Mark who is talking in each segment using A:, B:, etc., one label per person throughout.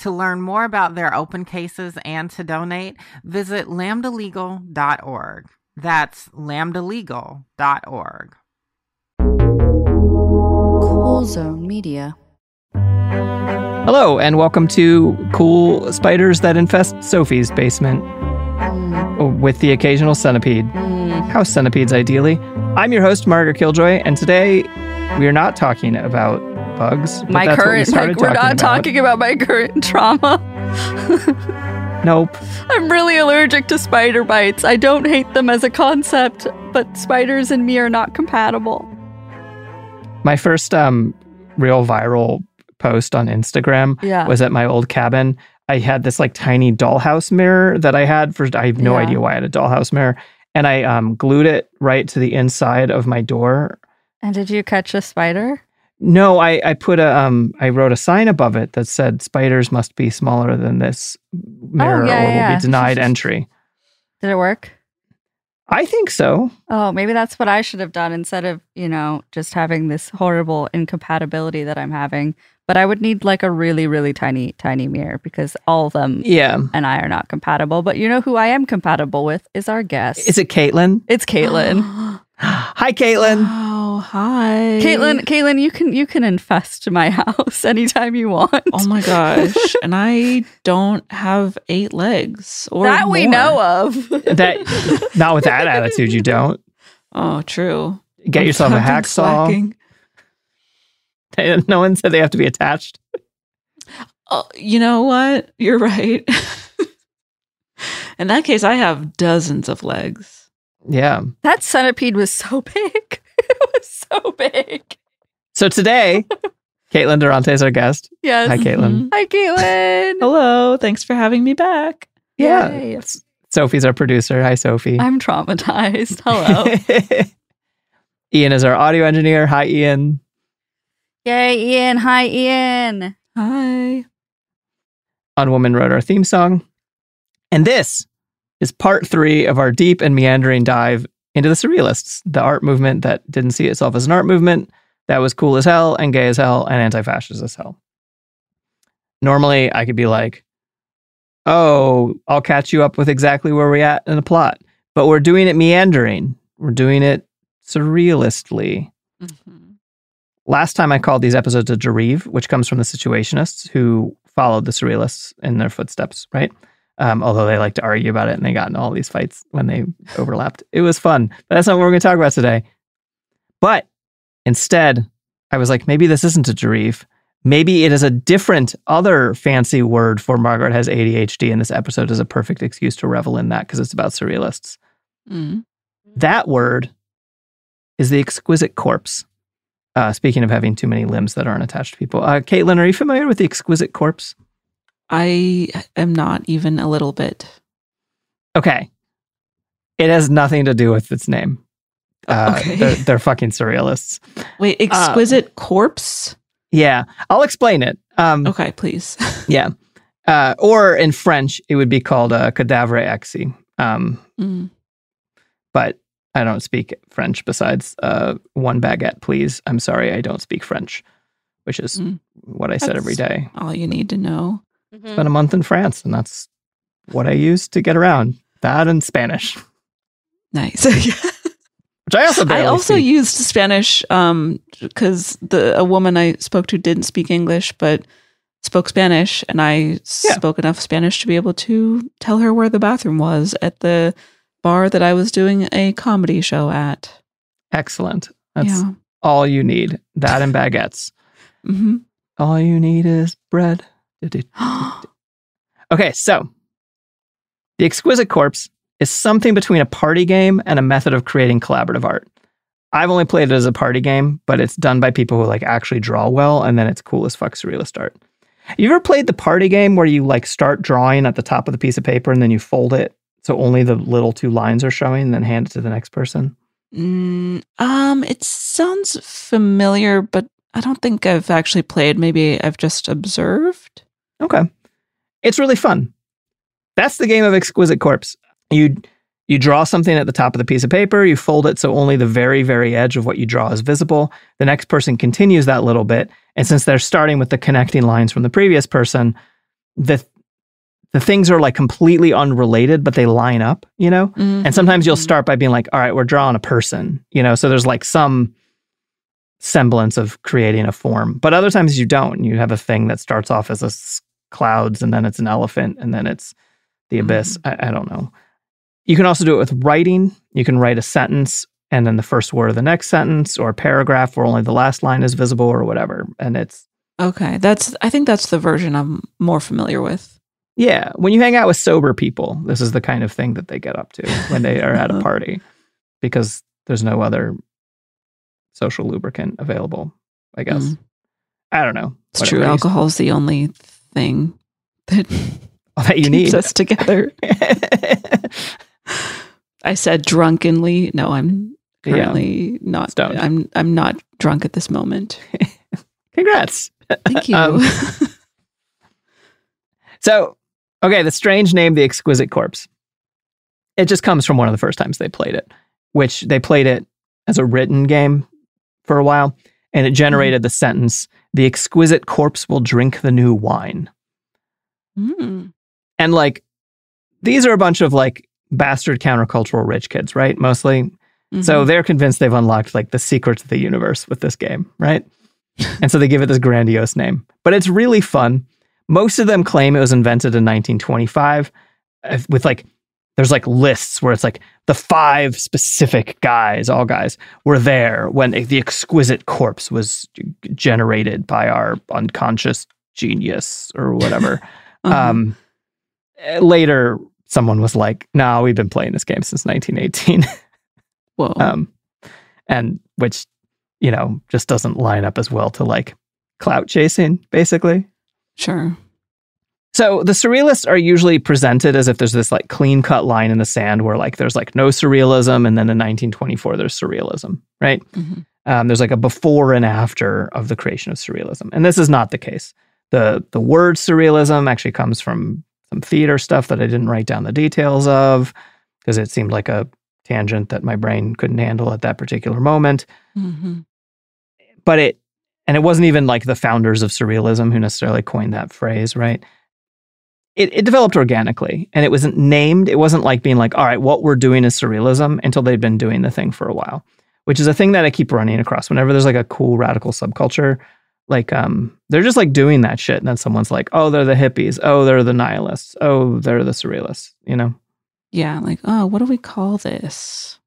A: To learn more about their open cases and to donate, visit lambdalegal.org. That's lambdalegal.org.
B: Cool Zone Media.
C: Hello, and welcome to Cool Spiders That Infest Sophie's Basement
B: Mm,
C: with the occasional centipede.
B: mm.
C: House centipedes, ideally. I'm your host, Margaret Killjoy, and today we are not talking about bugs. but
B: My
C: that's what we
B: current, like, we're not
C: about.
B: talking about my current trauma.
C: Nope.
B: I'm really allergic to spider bites. I don't hate them as a concept, but spiders and me are not compatible.
C: My first um, real viral post on Instagram
B: Yeah.
C: was at my old cabin. I had this like tiny dollhouse mirror that I had for I have no
B: Yeah.
C: idea why I had a dollhouse mirror. And I um, glued it right to the inside of my door.
B: And did you catch a spider?
C: No, I, I put a um I wrote a sign above it that said spiders must be smaller than this mirror
B: Oh, yeah,
C: or will
B: yeah.
C: be denied entry.
B: Did it work?
C: I think so.
B: Oh, maybe that's what I should have done instead of, you know, just having this horrible incompatibility that I'm having. But I would need like a really, really tiny, tiny mirror because all of them
C: Yeah.
B: and I are not compatible. But you know who I am compatible with is our guest.
C: Is it Caitlin?
B: It's Caitlin.
C: Hi, Caitlin.
D: Oh, hi.
B: Caitlin, Caitlin, you can you can infest my house anytime you want.
D: Oh my gosh. and I don't have eight legs or
B: that we know of.
C: That not with that attitude, you don't.
D: Oh, true.
C: Get
D: I've-
C: yourself a
D: I've been
C: hacksaw.
D: slacking.
C: No one said they have to be attached.
D: Oh, you know what? You're right. In that case, I have dozens of legs.
C: Yeah.
B: that centipede was so big. it was so big.
C: So today, Caitlin Durante is our guest.
B: Yes.
C: Hi, Caitlin. Mm-hmm.
B: Hi, Caitlin.
D: Hello. Thanks for having me back.
C: Yeah.
B: Yay.
C: Sophie's our producer. Hi, Sophie.
B: I'm traumatized. Hello.
C: Ian is our audio engineer. Hi, Ian.
B: Yay, Ian. Hi, Ian.
D: Hi.
C: Unwoman wrote our theme song. And this is part three of our deep and meandering dive into the Surrealists, the art movement that didn't see itself as an art movement, that was cool as hell and gay as hell and anti fascist as hell. Normally, I could be like, oh, I'll catch you up with exactly where we're at in the plot. But we're doing it meandering, we're doing it surrealistly. Mm-hmm. Last time I called these episodes a derive, which comes from the Situationists who followed the Surrealists in their footsteps, right? Um, although they like to argue about it and they got in all these fights when they overlapped. It was fun, but that's not what we're going to talk about today. But instead, I was like, maybe this isn't a derive. Maybe it is a different, other fancy word for Margaret has ADHD, and this episode is a perfect excuse to revel in that because it's about surrealists.
D: Mm.
C: That word is the exquisite corpse. Uh, speaking of having too many limbs that aren't attached to people, uh, Caitlin, are you familiar with the exquisite corpse?
D: I am not even a little bit.
C: Okay, it has nothing to do with its name. Uh,
D: Okay.
C: they're, they're fucking surrealists.
D: Wait, exquisite corpse?
C: Yeah, I'll explain it. Um,
D: Okay, please.
C: Yeah, uh, or in French, it would be called a cadavre exi, Um,
D: Mm.
C: but I don't speak French besides uh, one baguette, please. I'm sorry, I don't speak French, which is
D: Mm.
C: what I said every day.
D: All you need to know.
C: Spent a month in France, and that's what I used to get around. That and Spanish,
D: Nice.
C: which I also
D: I also
C: speak.
D: used Spanish um because the a woman I spoke to didn't speak English but spoke Spanish and I
C: Yeah.
D: spoke enough Spanish to be able to tell her where the bathroom was at the bar that I was doing a comedy show at.
C: Excellent. That's
D: yeah.
C: all you need. That and baguettes.
D: hmm
C: all you need is bread. Okay, so the Exquisite Corpse is something between a party game and a method of creating collaborative art. I've only played it as a party game, but it's done by people who like actually draw well, and then it's cool as fuck surrealist art. You ever played the party game where you like start drawing at the top of the piece of paper and then you fold it so only the little two lines are showing, and then hand it to the next person?
D: Mm, um, it sounds familiar, but I don't think I've actually played. Maybe I've just observed.
C: Okay. It's really fun. That's the game of Exquisite Corpse. You you draw something at the top of the piece of paper, you fold it so only the very, very edge of what you draw is visible. The next person continues that little bit. And since they're starting with the connecting lines from the previous person, the the things are like completely unrelated, but they line up, you know? And sometimes you'll
D: Mhm.
C: start by being like, all right, we're drawing a person, you know? So there's like some semblance of creating a form. But other times you don't. You have a thing that starts off as a clouds and then it's an elephant and then it's the abyss. I, I don't know. You can also do it with writing. You can write a sentence and then the first word of the next sentence or a paragraph where only the last line is visible or whatever. And it's,
D: Okay, that's. I think that's the version I'm more familiar with.
C: yeah, when you hang out with sober people, this is the kind of thing that they get up to when they are at a party because there's no other social lubricant available, I guess.
D: Mm.
C: I don't know.
D: It's true. Alcohol is the only thing that
C: that you
D: keeps
C: need.
D: us together. I said drunkenly. No, I'm
C: Yeah.
D: currently not.
C: Stoned.
D: I'm I'm not drunk at this moment.
C: Congrats.
D: Thank you.
C: Um, So, okay, the strange name, The Exquisite Corpse. It just comes from one of the first times they played it, which they played it as a written game for a while, and it generated the sentence, The Exquisite Corpse will drink the new wine.
D: Mm.
C: And like, these are a bunch of like bastard countercultural rich kids, right? Mostly. So
D: Mhm.
C: they're convinced they've unlocked like the secrets of the universe with this game, right? and so they give it this grandiose name. But it's really fun. Most of them claim it was invented in 1925 uh, with like there's like lists where it's like the five specific guys, all guys, were there when the exquisite corpse was generated by our unconscious genius or whatever.
D: Uh-huh.
C: Um, uh, later, someone was like, "No, we've been playing this game since 1918."
D: Whoa.
C: um, and which you know just doesn't line up as well to like clout chasing basically
D: sure.
C: So the surrealists are usually presented as if there's this like clean cut line in the sand where like there's like no surrealism and then in 1924 there's surrealism right
D: Mhm.
C: um, there's like a before and after of the creation of surrealism and this is not the case the the word surrealism actually comes from some theater stuff that i didn't write down the details of because it seemed like a tangent that my brain couldn't handle at that particular moment
D: Mhm.
C: but it and it wasn't even like the founders of surrealism who necessarily coined that phrase right it, it developed organically and it wasn't named it wasn't like being like all right what we're doing is surrealism until they'd been doing the thing for a while which is a thing that i keep running across whenever there's like a cool radical subculture like um they're just like doing that shit and then someone's like oh they're the hippies oh they're the nihilists oh they're the surrealists you know
D: Yeah. Like, oh, what do we call this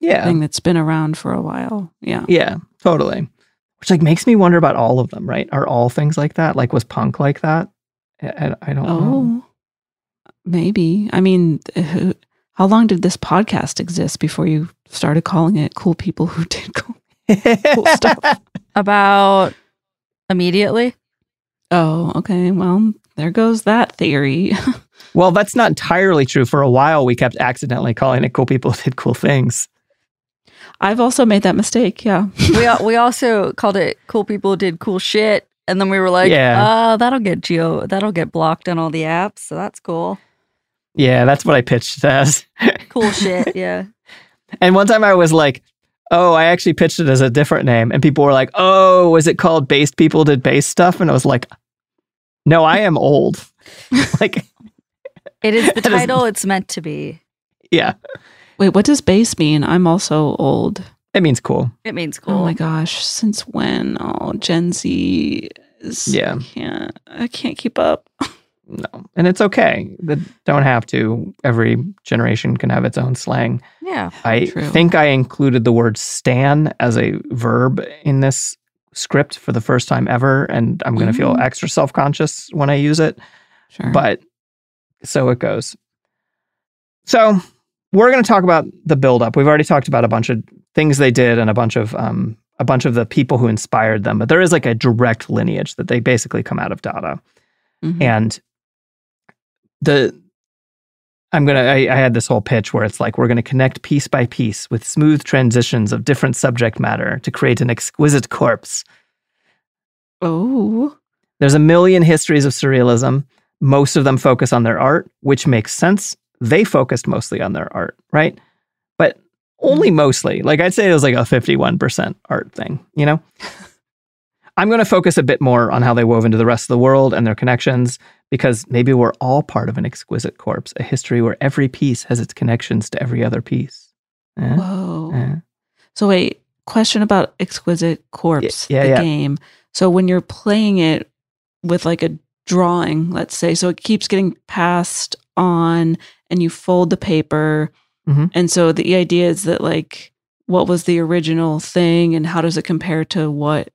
C: yeah
D: thing that's been around for a while? Yeah.
C: Yeah, totally. Which like makes me wonder about all of them, right? Are all things like that? Like was punk like that? I, I- I don't know.
D: Oh, maybe. I mean, who, how long did this podcast exist before you started calling it "Cool People Who Did Cool"? cool stuff.
B: About immediately.
D: Oh, okay. Well, there goes that theory.
C: well, that's not entirely true. For a while, we kept accidentally calling it cool people who did cool things.
D: I've also made that mistake. Yeah.
B: we we also called it cool people did cool shit, and then we were like,
C: Yeah.
B: uh, that'll get geo that'll get blocked on all the apps, so that's cool.
C: Yeah, that's what I pitched as.
B: Cool shit. Yeah.
C: And one time I was like, oh, I actually pitched it as a different name. And people were like, oh, was it called Based People Did Base Stuff? And I was like, no, I am old. like,
B: It is the
C: That is-
B: title it's meant to be.
C: yeah,
D: Wait, what does base mean? I'm also old.
C: It means cool.
B: It means cool.
D: Oh my gosh, since when? Oh, Gen Z is
C: Yeah.
D: I can't I can't keep up.
C: No, and it's okay. They don't have to. Every generation can have its own slang.
B: Yeah.
C: I
D: True.
C: think I included the word stan as a verb in this script for the first time ever. And I'm going to feel
D: Mm.
C: extra self conscious when I use it.
D: Sure.
C: But so it goes. So we're going to talk about the buildup. We've already talked about a bunch of things they did and a bunch of um, a bunch of the people who inspired them. But there is like a direct lineage that they basically come out of Dada
D: Mhm.
C: and the i'm gonna I, I had this whole pitch where it's like we're gonna connect piece by piece with smooth transitions of different subject matter to create an exquisite corpse
D: oh.
C: there's a million histories of surrealism most of them focus on their art which makes sense they focused mostly on their art right but only mostly like i'd say it was like a 51% art thing you know i'm going to focus a bit more on how they wove into the rest of the world and their connections because maybe we're all part of an exquisite corpse a history where every piece has its connections to every other piece Eh?
D: Whoa.
C: Eh.
D: So wait, question about Exquisite Corpse,
C: yeah,
D: the
C: yeah.
D: game. So when you're playing it with like a drawing, let's say, so it keeps getting passed on and you fold the paper.
C: Mhm.
D: And so the idea is that like what was the original thing and how does it compare to what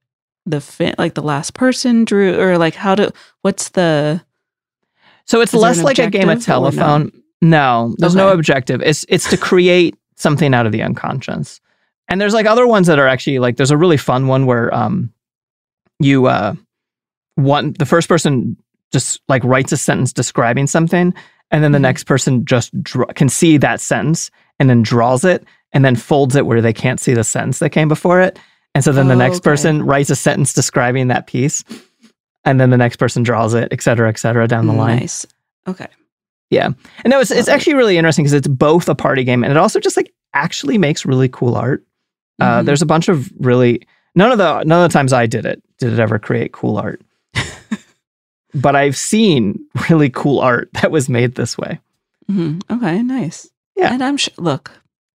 D: the like the last person drew or like how do what's the
C: So it's less like a game of
D: or no?
C: telephone. No, there's no objective. It's it's to create something out of the unconscious. And there's like other ones that are actually like there's a really fun one where um you uh one the first person just like writes a sentence describing something and then the
D: Mhm.
C: next person just draw, can see that sentence and then draws it and then folds it where they can't see the sentence that came before it. And so then the
D: Oh,
C: next
D: okay.
C: person writes a sentence describing that piece and then the next person draws it, et cetera, et cetera, down the line.
D: nice. Okay. Yeah.
C: And no, it's, it's actually really interesting because it's both a party game and it also just like actually makes really cool art. Uh,
D: Mhm.
C: there's a bunch of really none of the none of the times I did it did it ever create cool art, but I've seen really cool art that was made this way.
D: Mhm. Okay, nice.
C: Yeah.
D: And I'm sure, look,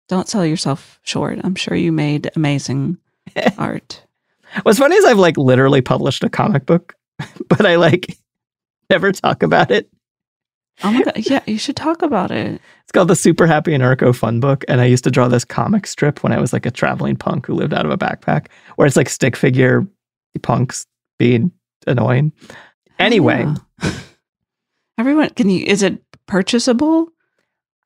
D: don't sell yourself short. I'm sure you made amazing art.
C: What's funny is I've like literally published a comic book, but I like never talk about it.
D: Oh my God. Yeah, you should talk about it.
C: It's called the Super Happy Anarcho Fun Book. And I used to draw this comic strip when I was like a traveling punk who lived out of a backpack, where it's like stick figure punks being annoying. Anyway,
D: Yeah. Everyone, can you, is it purchasable?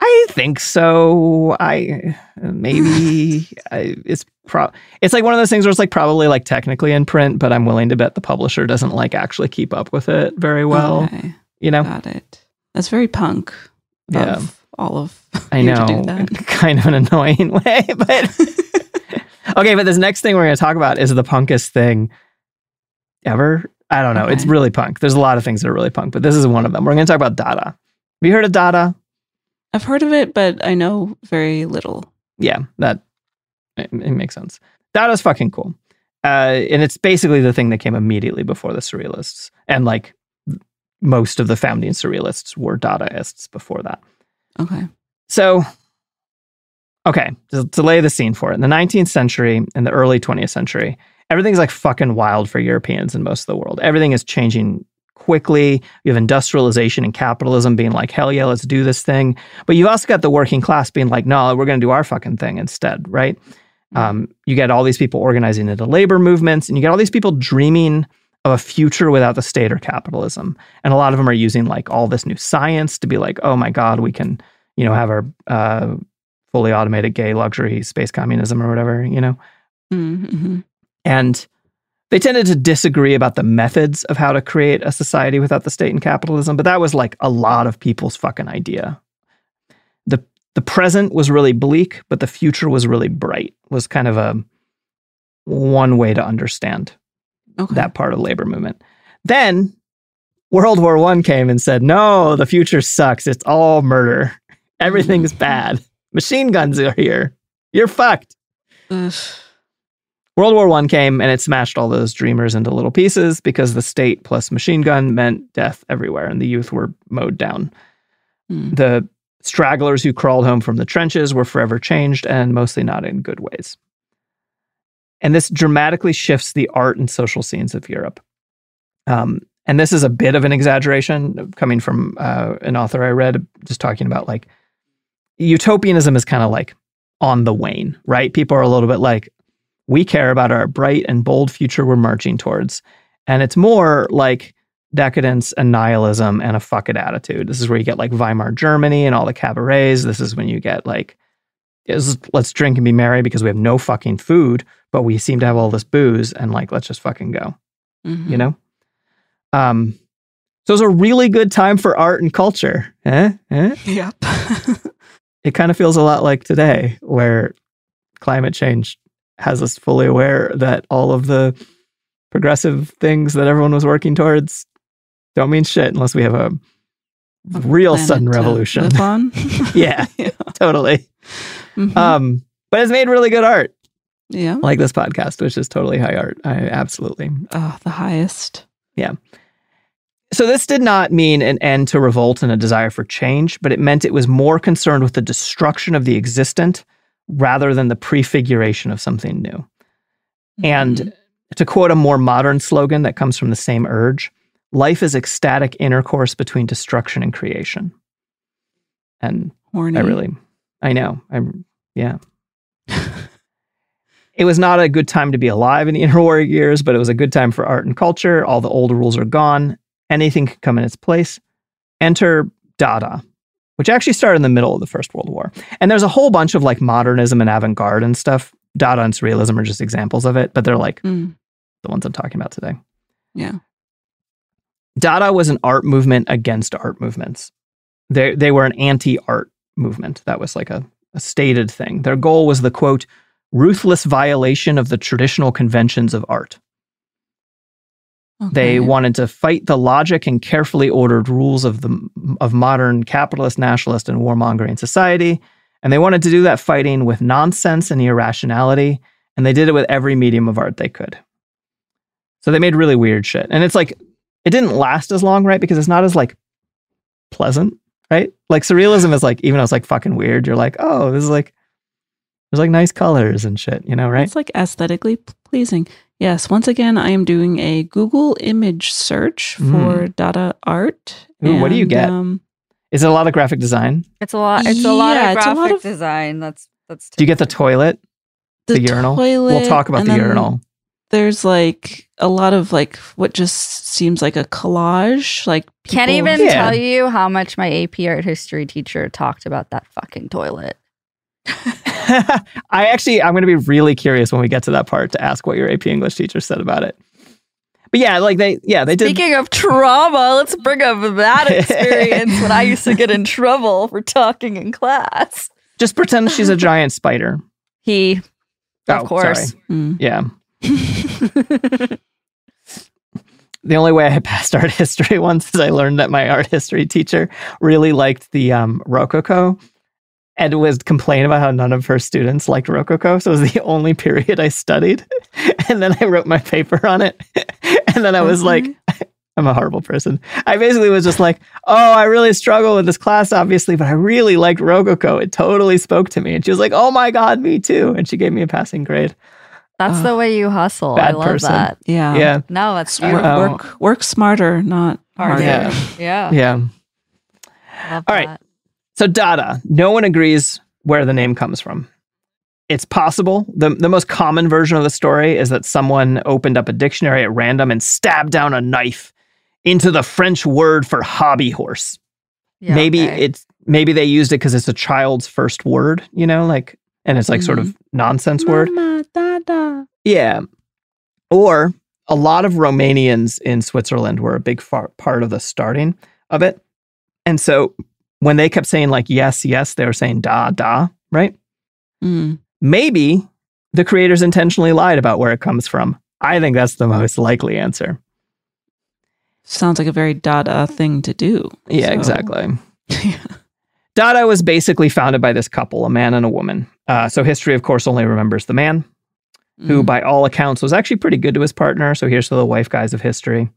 C: I think so. I maybe I, it's pro. It's like one of those things where it's like probably like technically in print, but I'm willing to bet the publisher doesn't like actually keep up with it very well.
D: Okay,
C: You know,
D: got it. That's very punk.
C: Yeah.
D: Of all of
C: I know,
D: to do that.
C: kind of an annoying way, but okay. But this next thing we're going to talk about is the punkest thing ever. I don't know. It's really punk. There's a lot of things that are really punk, but this is one of them. We're going to talk about Dada. Have you heard of Dada?
D: I've heard of it, but I know very little.
C: Yeah, that it, it makes sense. Dada's fucking cool. Uh, and it's basically the thing that came immediately before the surrealists. And like most of the founding surrealists were Dadaists before that.
D: Okay.
C: So, okay, to, to lay the scene for it, in the 19th century and the early 20th century, everything's like fucking wild for Europeans and most of the world. Everything is changing quickly. You have industrialization and capitalism being like, hell yeah, let's do this thing. But you've also got the working class being like, no, we're going to do our fucking thing instead, right? Um, you get all these people organizing into labor movements, and you get all these people dreaming of a future without the state or capitalism. And a lot of them are using like all this new science to be like, oh my God, we can, you know, have our uh, fully automated gay luxury space communism or whatever, you know?
D: Mm-hmm.
C: And they tended to disagree about the methods of how to create a society without the state and capitalism, but that was like a lot of people's fucking idea. The the present was really bleak, but the future was really bright. Was kind of a one way to understand
D: Okay.
C: that part of the labor movement. Then World War One came and said, "No, the future sucks. It's all murder. Everything's bad. Machine guns are here. You're fucked."
D: Ugh.
C: World War One came and it smashed all those dreamers into little pieces because the state plus machine gun meant death everywhere, and the youth were mowed down.
D: Hmm.
C: The stragglers who crawled home from the trenches were forever changed and mostly not in good ways. And this dramatically shifts the art and social scenes of Europe. Um, and this is a bit of an exaggeration coming from uh, an author I read, just talking about like utopianism is kind of like on the wane, right? People are a little bit like, we care about our bright and bold future we're marching towards. And it's more like decadence and nihilism and a fuck it attitude. This is where you get like Weimar Germany and all the cabarets. This is when you get like, let's drink and be merry because we have no fucking food, but we seem to have all this booze and like, let's just fucking go,
D: Mhm.
C: you know? Um, so it's a really good time for art and culture. Eh? Eh?
D: Yep.
C: It kind of feels a lot like today where climate change has us fully aware that all of the progressive things that everyone was working towards don't mean shit unless we have a real sudden revolution. Yeah.
D: yeah.
C: totally.
D: Mhm.
C: Um, but it's made really good art,
D: yeah.
C: like this podcast, which is totally high art. I absolutely.
D: Oh, the highest. Yeah.
C: So this did not mean an end to revolt and a desire for change, but it meant it was more concerned with the destruction of the existent rather than the prefiguration of something new. And
D: Mhm.
C: to quote a more modern slogan that comes from the same urge, life is ecstatic intercourse between destruction and creation. And
D: horny.
C: I really, I know, I'm, yeah. it was not a good time to be alive in the interwar years, but it was a good time for art and culture. All the old rules are gone. Anything can come in its place. Enter Dada, which actually started in the middle of the First World War. And there's a whole bunch of like modernism and avant garde and stuff. Dada and surrealism are just examples of it, but they're like
D: Mm,
C: the ones I'm talking about today.
D: yeah.
C: Dada was an art movement against art movements. They they were an anti-art movement. That was like a, a stated thing. Their goal was the quote, ruthless violation of the traditional conventions of art. They wanted to fight the logic and carefully ordered rules of the of modern capitalist, nationalist, and warmongering society. And they wanted to do that fighting with nonsense and irrationality. And they did it with every medium of art they could. So they made really weird shit. And it's like it didn't last as long, right? Because it's not as like pleasant, right? Like surrealism is like, even though it's like fucking weird, you're like, oh, this is like there's like nice colors and shit, you know, right?
D: It's like aesthetically pleasing. Yes. Once again, I am doing a Google image search for Dada art.
C: Mm. Ooh, what do you get?
D: Um,
C: Is it a lot of graphic design?
B: It's a lot. It's a lot of
D: it's a
B: graphic
D: lot of-
B: design. That's that's.
C: Do you get the toilet?
D: the,
C: The urinal?
D: Toilet,
C: we'll talk about the urinal.
D: There's like a lot of like what just seems like a collage. Like
B: Can't even
C: Yeah.
B: tell you how much my AP art history teacher talked about that fucking toilet.
C: I actually, I'm going to be really curious when we get to that part to ask what your AP English teacher said about it. But yeah, like they, yeah, they did.
B: Speaking of trauma, let's bring up that experience when I used to get in trouble for talking in class.
C: Just pretend she's a giant spider.
B: He, of
C: Oh,
B: course.
D: Mm.
C: Yeah. The only way I passed art history once is I learned that my art history teacher really liked the um, Rococo and was complaining about how none of her students liked Rococo. So it was the only period I studied. And then I wrote my paper on it. And then I was like, mm-hmm. I'm a horrible person. I basically was just like, oh, I really struggle with this class, obviously, but I really liked Rococo. It totally spoke to me. And she was like, oh my God, me too. And she gave me a passing grade.
B: That's
D: Ugh.
B: the way you hustle. I
C: Bad
B: love
C: person.
B: that.
D: yeah.
C: yeah.
B: No, that's
D: Work,
B: true.
C: Oh.
D: work work smarter, not harder.
C: Yeah.
B: Yeah.
C: Yeah.
B: Love
C: All right.
B: that.
C: So Dada, no one agrees where the name comes from. It's possible. The, the most common version of the story is that someone opened up a dictionary at random and stabbed down a knife into the French word for hobby horse.
B: Yeah,
C: maybe
B: okay.
C: it's maybe they used it because it's a child's first word, you know, like and it's like sort of mm-hmm. nonsense word.
D: Dada.
C: Yeah. Or a lot of Romanians in Switzerland were a big far- part of the starting of it. And so when they kept saying like yes, yes, they were saying da, da, right?
D: Mm.
C: Maybe the creators intentionally lied about where it comes from. I think that's the most likely answer.
D: sounds like a very Dada thing to do.
C: Yeah,
D: So-
C: exactly.
D: yeah.
C: Dada was basically founded by this couple, a man and a woman. Uh, so history, of course, only remembers the man, who,
D: Mm.
C: by all accounts, was actually pretty good to his partner. So here's to the wife guys of history.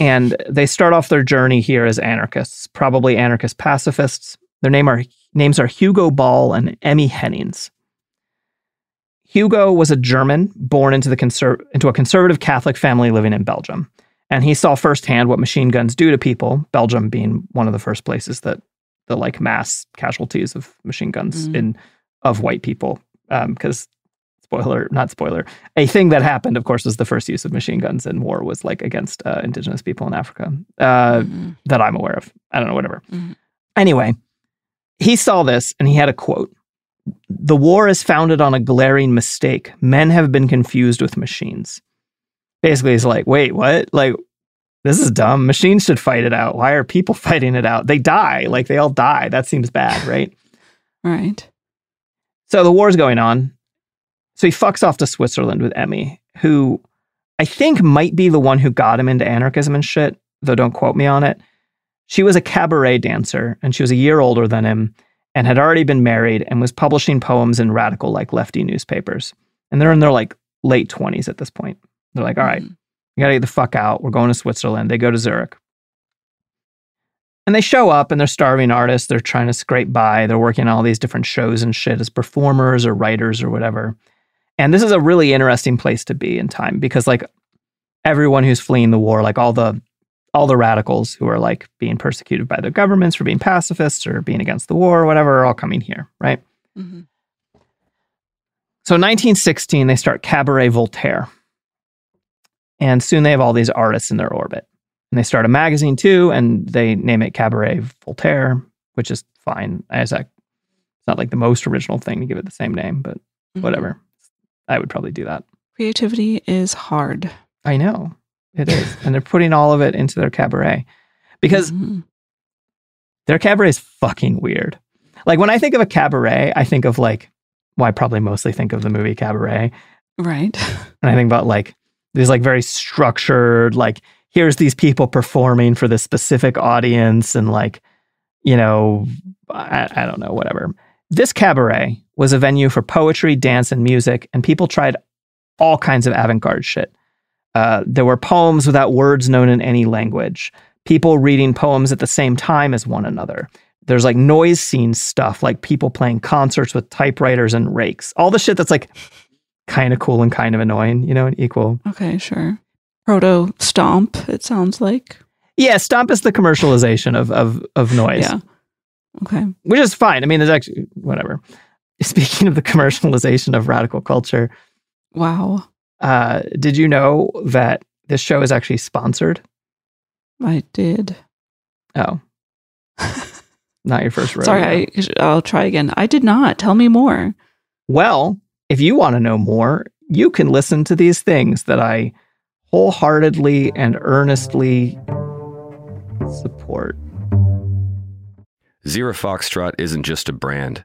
C: And they start off their journey here as anarchists, probably anarchist pacifists. Their name are names are Hugo Ball and Emmy Hennings. Hugo was a German born into the conser- into a conservative Catholic family living in Belgium, and he saw firsthand what machine guns do to people. Belgium being one of the first places that the like mass casualties of machine guns
D: Mhm.
C: in of white people, because spoiler, not spoiler, a thing that happened, of course, was the first use of machine guns in war was like against uh, indigenous people in Africa uh,
D: Mhm.
C: that I'm aware of. I don't know, whatever.
D: Mhm.
C: Anyway, he saw this and he had a quote. The war is founded on a glaring mistake. Men have been confused with machines. Basically, he's like, wait, what? Like, this is dumb. Machines should fight it out. Why are people fighting it out? They die. Like, they all die. That seems bad, right?
D: Right.
C: So the war's going on. So he fucks off to Switzerland with Emmy, who I think might be the one who got him into anarchism and shit, though don't quote me on it. She was a cabaret dancer and she was a year older than him and had already been married and was publishing poems in radical, like lefty newspapers. And they're in their like late 20s at this point. They're like, all right,
D: Mhm.
C: we gotta get the fuck out. We're going to Switzerland. They go to Zurich. And they show up and they're starving artists. They're trying to scrape by. They're working on all these different shows and shit as performers or writers or whatever. And this is a really interesting place to be in time because like everyone who's fleeing the war, like all the all the radicals who are like being persecuted by their governments for being pacifists or being against the war or whatever are all coming here, right?
D: Mhm.
C: So 1916, they start Cabaret Voltaire. And soon they have all these artists in their orbit. And they start a magazine too, and they name it Cabaret Voltaire, which is fine. As a, it's not like the most original thing to give it the same name, but
D: Mhm.
C: whatever. I would probably do that.
D: Creativity is hard.
C: I know it is. and they're putting all of it into their cabaret because
D: Mhm.
C: their cabaret is fucking weird. Like when I think of a cabaret, I think of like, well, I probably mostly think of the movie Cabaret.
D: right.
C: And I think about like these like very structured, like here's these people performing for this specific audience and like, you know, I, I don't know, whatever. This cabaret was a venue for poetry, dance, and music, and people tried all kinds of avant-garde shit. Uh, there were poems without words known in any language. People reading poems at the same time as one another. There's like noise scene stuff, like people playing concerts with typewriters and rakes. All the shit that's like kind of cool and kind of annoying, you know, and equal.
D: Okay, sure. Proto stomp, it sounds like.
C: Yeah, stomp is the commercialization of of of noise,
D: Yeah. Okay.
C: which is fine. I mean, it's actually whatever. Speaking of the commercialization of radical culture,
D: Wow.
C: uh, did you know that this show is actually sponsored?
D: I did.
C: Oh, not your first rodeo.
D: Sorry, I, I'll try again. I did not. Tell me more.
C: Well, if you want to know more, you can listen to these things that I wholeheartedly and earnestly support.
E: Zero Foxtrot isn't just a brand,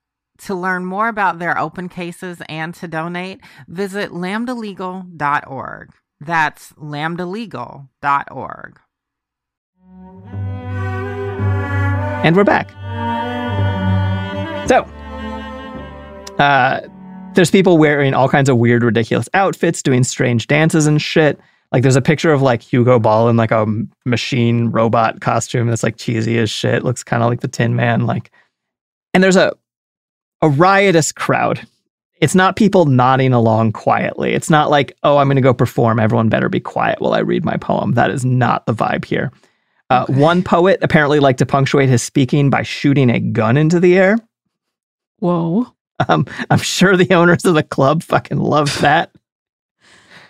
A: To learn more about their open cases and to donate, visit lambdalegal.org. That's lambdalegal.org.
C: And we're back. So, uh, there's people wearing all kinds of weird, ridiculous outfits, doing strange dances and shit. Like, there's a picture of like Hugo Ball in like a machine robot costume that's like cheesy as shit. Looks kind of like the Tin Man. Like, and there's a a riotous crowd. It's not people nodding along quietly. It's not like, oh, I'm going to go perform. Everyone better be quiet while I read my poem. That is not the vibe here. Uh,
D: Okay.
C: One poet apparently liked to punctuate his speaking by shooting a gun into the air.
D: Whoa.
C: Um, I'm sure the owners of the club fucking loved that.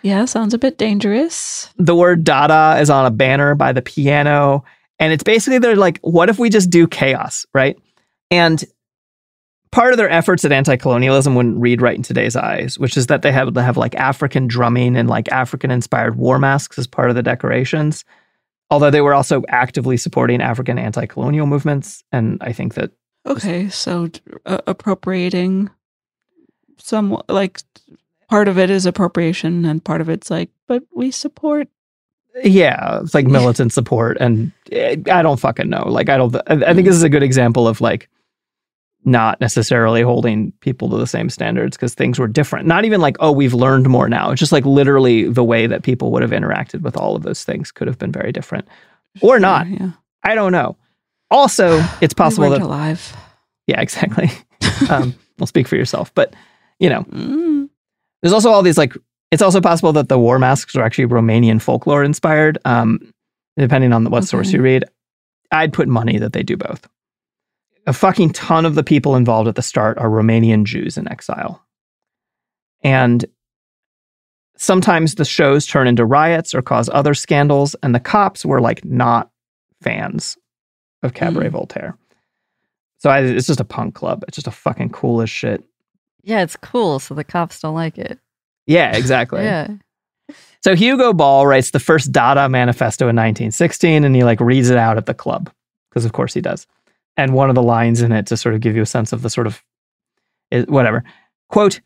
D: Yeah, sounds a bit dangerous.
C: the word Dada is on a banner by the piano. And it's basically they're like, what if we just do chaos, right? And part of their efforts at anti-colonialism wouldn't read right in today's eyes, which is that they have to have like African drumming and like African-inspired war masks as part of the decorations. Although they were also actively supporting African anti-colonial movements, and I think that
D: Okay, so uh, appropriating some like part of it is appropriation and part of it's like, but we support.
C: yeah, it's like militant support, and eh, I don't fucking know. Like I don't. I I think this is a good example of like not necessarily holding people to the same standards because things were different. Not even like oh we've learned more now. It's just like literally the way that people would have interacted with all of those things could have been very different, or not.
D: Yeah.
C: I don't know. Also, it's possible
D: we
C: that
D: alive.
C: yeah, exactly. um, well, speak for yourself, but you know,
D: Mm.
C: there's also all these like it's also possible that the war masks are actually Romanian folklore inspired. Um, depending on what source you read, I'd put money that they do both. A fucking ton of the people involved at the start are Romanian Jews in exile, and sometimes the shows turn into riots or cause other scandals, and the cops were like not fans of Cabaret mm. Voltaire. So I, it's just a punk club. It's just a fucking cool as shit.
B: Yeah, it's cool. So the cops don't like it.
C: Yeah, exactly.
B: Yeah.
C: So Hugo Ball writes the first Dada manifesto in 1916 and he like reads it out at the club because of course he does. And one of the lines in it to sort of give you a sense of the sort of eh, whatever. Quote,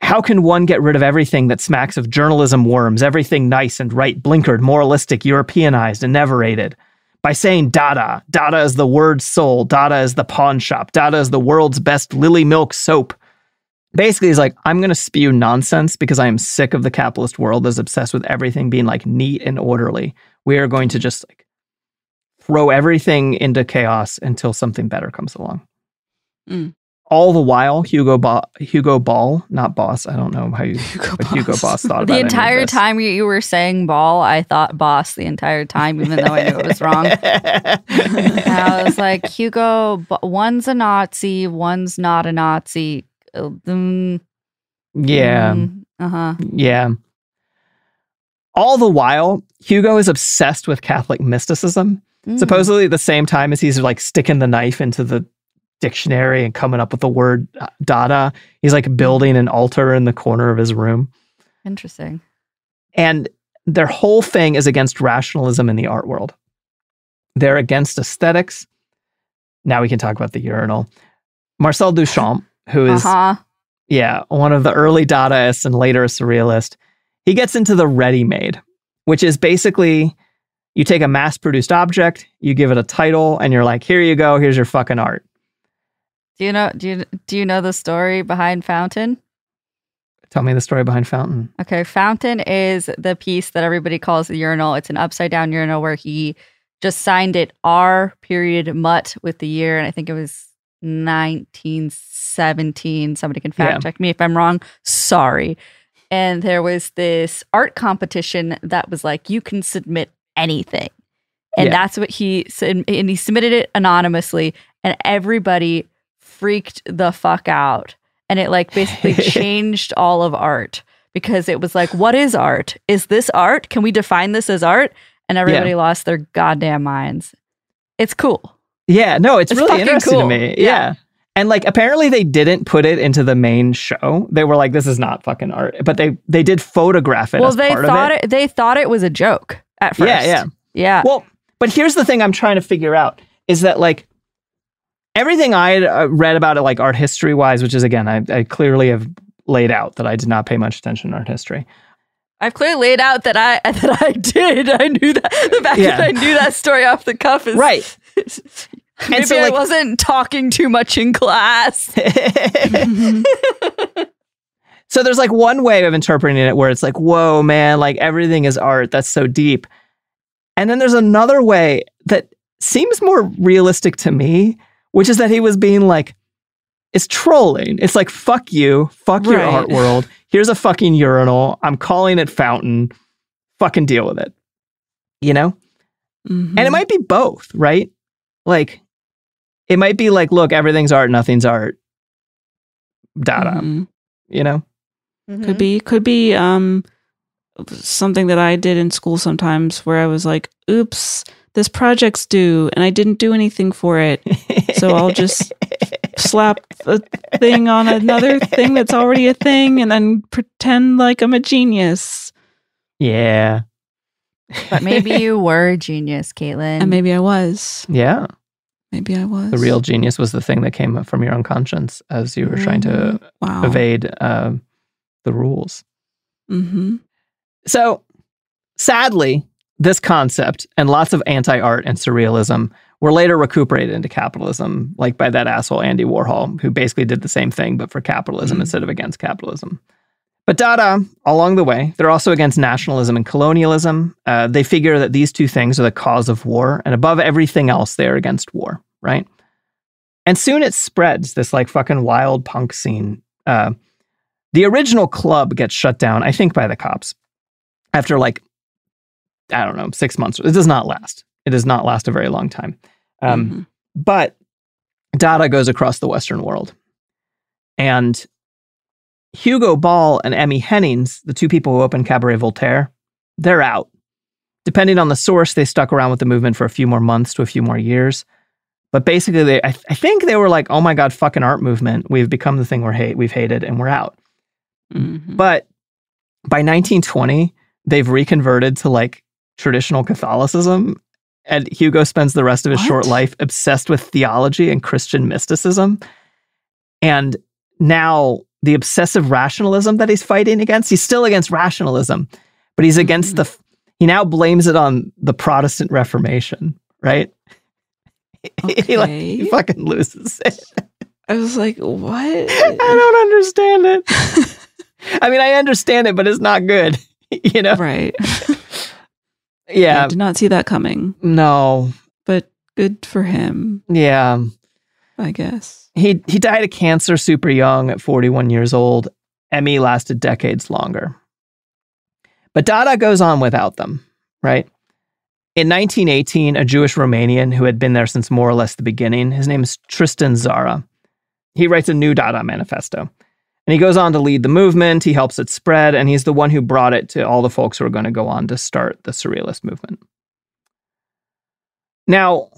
C: how can one get rid of everything that smacks of journalism worms, everything nice and right blinkered, moralistic, Europeanized, and neverated? By saying Dada. Dada is the word soul. Dada is the pawn shop. Dada is the world's best lily milk soap basically he's like i'm going to spew nonsense because i am sick of the capitalist world that's obsessed with everything being like neat and orderly we are going to just like throw everything into chaos until something better comes along
D: Mm.
C: all the while hugo ba- hugo ball not boss i don't know how you
D: Hugo
C: what hugo boss thought about
B: The entire time you, were saying ball, I thought boss the entire time, even though I knew it was wrong. I was like, Hugo, one's a Nazi, one's not a Nazi. Uh, mm,
C: yeah
B: uh huh.
C: Yeah. All the while, Hugo is obsessed with Catholic mysticism.
B: Mm.
C: Supposedly, at the same time as he's like sticking the knife into the dictionary and coming up with the word uh, Dada, he's like building an altar in the corner of his room.
B: Interesting.
C: And their whole thing is against rationalism in the art world. They're against aesthetics. Now we can talk about the urinal. Marcel Duchamp, who is,
B: uh-huh.
C: yeah, one of the early Dadaists and later a surrealist. He gets into the ready made, which is basically you take a mass produced object, you give it a title, and you're like, here you go, here's your fucking art.
B: Do you know? Do you do you know the story behind Fountain?
C: Tell me the story behind Fountain.
B: Okay, Fountain is the piece that everybody calls the urinal. It's an upside down urinal where he just signed it R period mutt with the year, and I think it was 1917. Somebody can fact
C: Yeah.
B: check me if I'm wrong. Sorry. And there was this art competition that was like, you can submit anything. And
C: Yeah.
B: that's what he said. And he submitted it anonymously, and everybody freaked the fuck out. And it like basically changed all of art because it was like, what is art? Is this art? Can we define this as art? And everybody lost their goddamn minds. It's cool.
C: Yeah, no, it's,
B: It's
C: really interesting to me.
B: Yeah.
C: Yeah. And like apparently they didn't put it into the main show. They were like, this is not fucking art. But they they did photograph it
B: well,
C: as
B: they
C: part
B: thought
C: of it.
B: it. They thought it was a joke at first.
C: Yeah, yeah.
B: yeah.
C: Well, but here's the thing I'm trying to figure out is that like everything I had uh, read about it, like art history wise, which is again, I, I clearly have laid out that I did not pay much attention to art history.
B: I've clearly laid out that I that I did. I knew that the fact
C: Yeah.
B: that I knew that story off the cuff is
C: Right.
B: Maybe
C: so,
B: I wasn't talking too much in class.
C: so there's like one way of interpreting it where it's like, whoa, man, like everything is art. That's so deep. And then there's another way that seems more realistic to me, which is that he was being like, it's trolling. It's like, fuck you, fuck your
D: Right.
C: art world. Here's a fucking urinal. I'm calling it fountain. Fucking deal with it. You know?
D: Mhm.
C: And it might be both, right? Like, it might be like, look, everything's art, nothing's art. Dada,
D: Mhm.
C: you know?
D: Could be, could be um something that I did in school sometimes where I was like, oops, this project's due and I didn't do anything for it. So I'll just slap a thing on another thing that's already a thing and then pretend like I'm a genius.
C: Yeah.
B: But maybe you were a genius, Caitlin.
D: And maybe I was.
C: Yeah.
D: Maybe I was.
C: The real genius was the thing that came from your unconscious as you were trying to
D: wow.
C: evade uh, the rules.
D: Mm-hmm.
C: So, sadly, this concept and lots of anti art and surrealism were later recuperated into capitalism, like by that asshole Andy Warhol, who basically did the same thing, but for capitalism
D: Mhm.
C: instead of against capitalism. But Dada, along the way, they're also against nationalism and colonialism. Uh, they figure that these two things are the cause of war, and above everything else, they're against war, right? And soon it spreads this like fucking wild punk scene. Uh, the original club gets shut down, I think, by the cops after like I don't know six months. It does not last. It does not last a very long time. Um,
D: Mhm.
C: But Dada goes across the Western world, and Hugo Ball and Emmy Hennings, the two people who opened Cabaret Voltaire, they're out. Depending on the source, they stuck around with the movement for a few more months to a few more years. But basically, they, I, I think they were like, "Oh my god, fucking art movement! We've become the thing we're hate, we've hated, and we're out."
D: Mhm.
C: But by 1920, they've reconverted to like traditional Catholicism. And Hugo spends the rest of his
D: What?
C: short life obsessed with theology and Christian mysticism. And now the obsessive rationalism that he's fighting against, he's still against rationalism, but he's against
D: Mhm.
C: the, he now blames it on the Protestant Reformation, right? he, like, he fucking loses it.
D: I was like, what?
C: I don't understand it. I mean, I understand it, but it's not good. you know?
D: right.
C: Yeah.
D: I did not see that coming,
C: No.
D: but good for him,
C: Yeah.
D: I guess.
C: He he died of cancer super young at 41 years old. Emmy lasted decades longer. But Dada goes on without them, right? In 1918, a Jewish Romanian who had been there since more or less the beginning, his name is Tristan Tzara. He writes a new Dada manifesto. And he goes on to lead the movement, he helps it spread, and he's the one who brought it to all the folks who are going to go on to start the Surrealist movement. Now,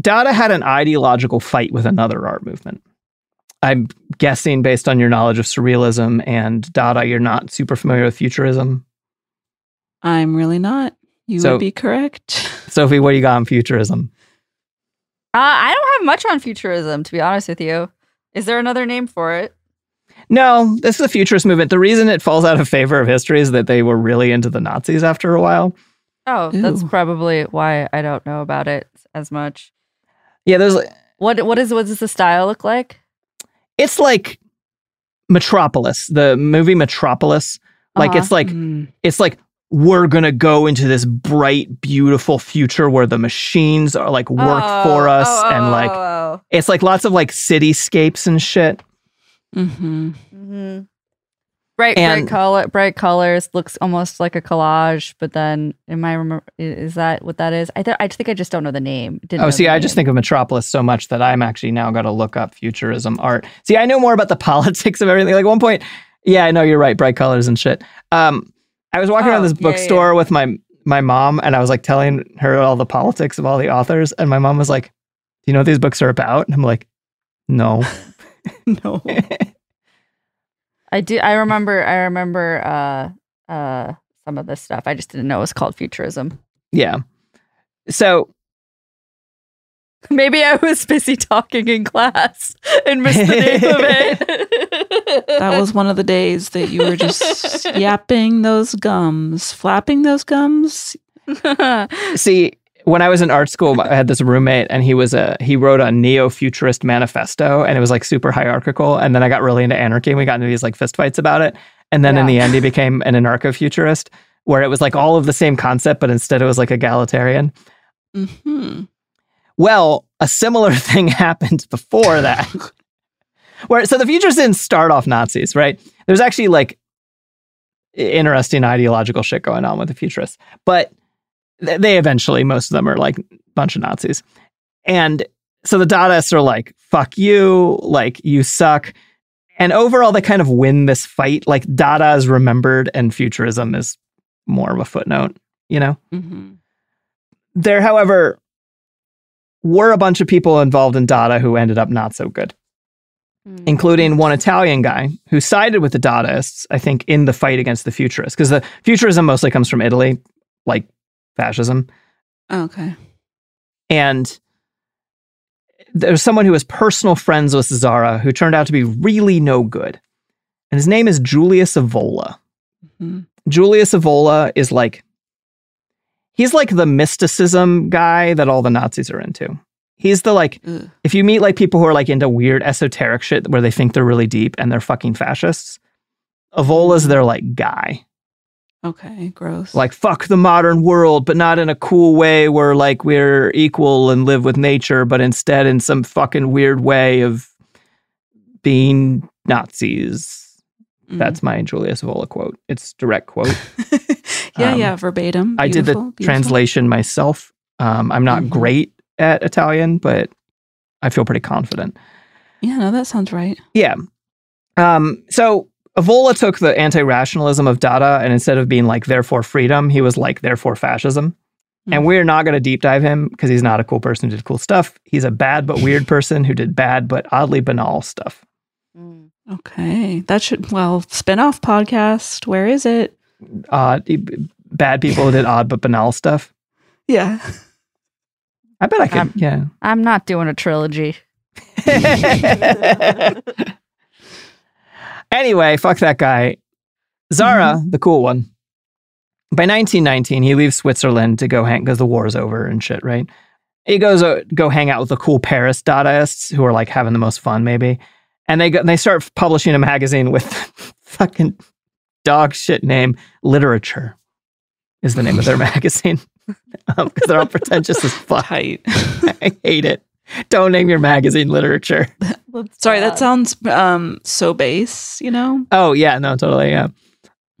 C: Dada had an ideological fight with another art movement. I'm guessing, based on your knowledge of surrealism and Dada, you're not super familiar with futurism.
D: I'm really not. You
C: So-
D: would be correct.
C: Sophie, what do you got on futurism?
B: Uh, I don't have much on futurism, to be honest with you. Is there another name for it?
C: No, this is a futurist movement. The reason it falls out of favor of history is that they were really into the Nazis after a while.
B: Oh, that's probably why I don't know about it as much.
C: Yeah, there's
B: What what is what does the style look like?
C: it's like Metropolis, the movie Metropolis. Like
B: Uh-huh.
C: it's like
D: Mm.
C: it's like we're gonna go into this bright, beautiful future where the machines are like work for us
B: Oh,
C: and
B: oh,
C: like
B: oh,
C: it's like lots of like cityscapes and shit.
D: Mhm.
B: oh. Mhm. bright
C: And-
B: bright color bright colors looks almost like a collage. But then, am I remember? Is that what that is? I th- I think I just don't know the name. Didn't
C: Oh,
B: know
C: see,
B: the
C: I just think of Metropolis so much that I'm actually now got to look up futurism art. See, I know more about the politics of everything. Like one point, yeah, I know you're right, bright colors and shit. Um, I was walking around
B: Oh,
C: this
B: yeah, yeah,
C: bookstore with my my mom, and I was like telling her all the politics of all the authors, and my mom was like, "Do you know what these books are about?" And I'm like, "No."
D: No.
B: I do. I remember. I remember. Uh, uh, some of this stuff. I just didn't know it was called futurism.
C: Yeah. So
B: Maybe I was busy talking in class and missed the name of it.
D: That was one of the days that you were just yapping those gums, flapping those gums.
C: See, when I was in art school, I had this roommate, and he was a he wrote a neo-futurist manifesto, and it was like super hierarchical. And then I got really into anarchy, and we got into these like fistfights about it. And then in the end, he became an anarcho-futurist, where it was like all of the same concept, but instead it was like egalitarian.
D: hmm
C: Well, a similar thing happened before that. Where so the futurists didn't start off Nazis, right? There's actually like interesting ideological shit going on with the futurists, but they eventually most of them are like a bunch of Nazis, and so the Dadaists are like, "Fuck you!" Like you suck, and overall they kind of win this fight. Like Dada is remembered, and futurism is more of a footnote. You know.
D: hmm
C: There, however, were a bunch of people involved in Dada who ended up not so good, including one Italian guy who sided with the Dadaists, I think, in the fight against the futurists. Because the futurism mostly comes from Italy, like fascism.
D: Okay.
C: And there's someone who was personal friends with Tzara who turned out to be really no good. And his name is Julius Evola.
D: Mhm.
C: Julius Evola is like he's like the mysticism guy that all the Nazis are into. He's the like
D: Ugh.
C: if you meet like people who are like into weird esoteric shit where they think they're really deep and they're fucking fascists, Evola's their like guy.
D: Okay. Gross.
C: Like fuck the modern world, but not in a cool way where like we're equal and live with nature, but instead in some fucking weird way of being Nazis.
D: Mm.
C: That's my Julius Evola quote. It's direct quote.
D: yeah,
C: Um,
D: yeah, verbatim.
C: I did the
D: Beautiful, beautiful.
C: translation myself. Um, I'm not
D: Mhm.
C: great at Italian, but I feel pretty confident.
D: Yeah, no, that sounds right.
C: Yeah. Um, so Evola took the anti-rationalism of Dada, and instead of being like therefore freedom, he was like therefore fascism. And
D: Mm.
C: we're not going to deep dive him because he's not a cool person who did cool stuff. He's a bad but weird person who did bad but oddly banal stuff.
D: Okay. That should, well, spin-off podcast. Where is it?
C: Odd, bad people who did odd but banal stuff.
D: Yeah.
C: I bet I could.
B: Um,
C: yeah.
B: I'm not doing a trilogy.
C: anyway, fuck that guy. Tzara, the cool one. By 1919, he leaves Switzerland to go hang because the war's over and shit, right? He goes uh, go hang out with the cool Paris Dadaists who are like having the most fun, maybe. And they go, they start publishing a magazine with fucking dog shit name Literature is the name of their magazine because they're all pretentious as fuck. I hate it. Don't name your magazine Literature.
D: Sorry, that sounds um so base, you know?
C: Oh yeah, no, totally, yeah,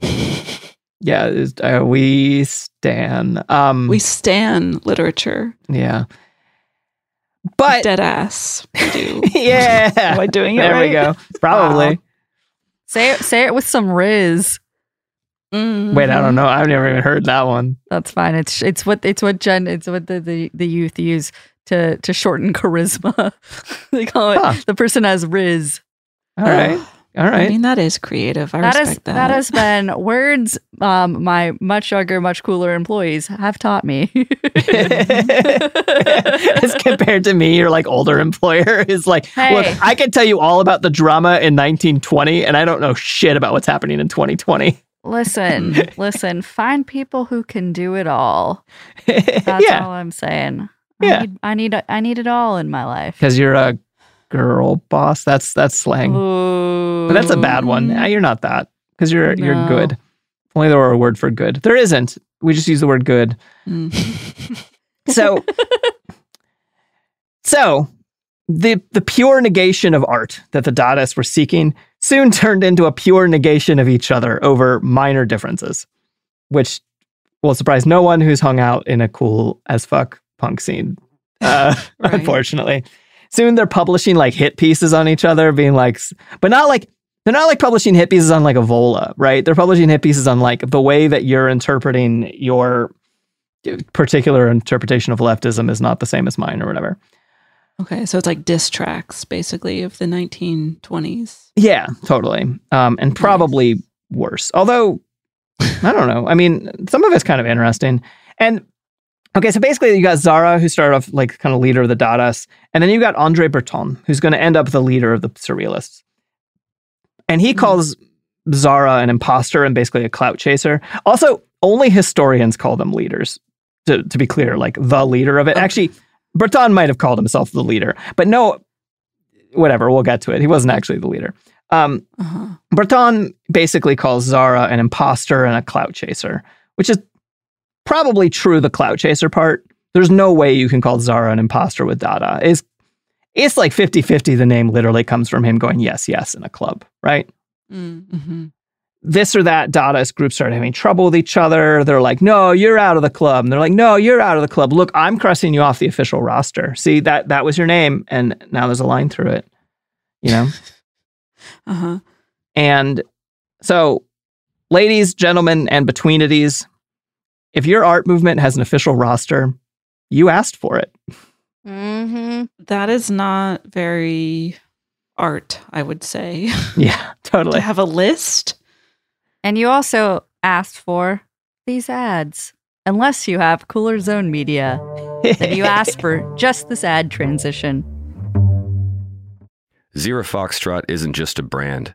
C: yeah. it's, Uh, we stand. Um,
D: We stan literature.
C: yeah, but
D: Dead ass. Do.
C: yeah,
D: Am I doing it
C: there we go. Probably.
D: Wow.
B: Say it, say it with some riz.
D: Mhm.
C: Wait, I don't know. I've never even heard that one.
B: That's fine. It's it's what it's what Jen it's what the the, the youth use to to shorten charisma. they call it
C: Huh.
B: the person has riz.
C: All right, all
D: I mean, that is creative. I
B: That is
D: respect that.
B: that has been words um my much younger, much cooler employees have taught me.
C: As compared to me, your like older employer is like,
B: Hey.
C: look, I can tell you all about the drama in 1920, and I don't know shit about what's happening in 2020.
B: listen, listen, find people who can do it all. That's
C: yeah,
B: all I'm saying.
C: Yeah.
B: I need, I need I need it all in my life.
C: because you're a girl boss. That's that's slang.
B: Ooh.
C: But that's a bad one. Ah, You're not that because you're you're good. If Only there were a word for good. There isn't. We just use the word good.
D: Mm.
C: So, so the the pure negation of art that the Dadaists were seeking soon turned into a pure negation of each other over minor differences, which will surprise no one who's hung out in a cool as fuck punk scene. Uh,
D: Right.
C: Unfortunately, soon they're publishing like hit pieces on each other, being like, but not like. They're not like publishing hit pieces on like Evola, right? They're publishing hit pieces on like the way that you're interpreting your particular interpretation of leftism is not the same as mine or whatever.
D: Okay, so it's like diss tracks, basically, of the 1920s.
C: Yeah, totally. Um, and probably worse. Although, I don't know. I mean, some of it's kind of interesting. And Okay, so basically you got Tzara, who started off like kind of leader of the Dadaists, and then you got Andre Breton, who's going to end up the leader of the Surrealists. And he calls Tzara an imposter and basically a clout chaser. Also, only historians call them leaders, to, to be clear, like the leader of it. Actually, Breton might have called himself the leader, but no, whatever, we'll get to it. He wasn't actually the leader. Um,
D: Uh-huh.
C: Breton basically calls Tzara an imposter and a clout chaser, which is probably true the clout chaser part. There's no way you can call Tzara an imposter with Dada. It's, it's like 50 50. The name literally comes from him going, yes, yes, in a club, right?
D: Mm-hmm.
C: This or that Dadaist group started having trouble with each other. They're like, no, you're out of the club. And they're like, no, you're out of the club. Look, I'm crossing you off the official roster. See, that that was your name. And now there's a line through it, you know?
D: Uh-huh.
C: And so, ladies, gentlemen, and betweenities, if your art movement has an official roster, you asked for it.
B: Mm-hmm.
D: That is not very art, I would say.
C: Yeah,
D: to
C: totally.
D: have a list.
B: And you also asked for these ads. Unless you have Cooler Zone Media, then you asked for just this ad transition.
E: Zero Foxtrot isn't just a brand,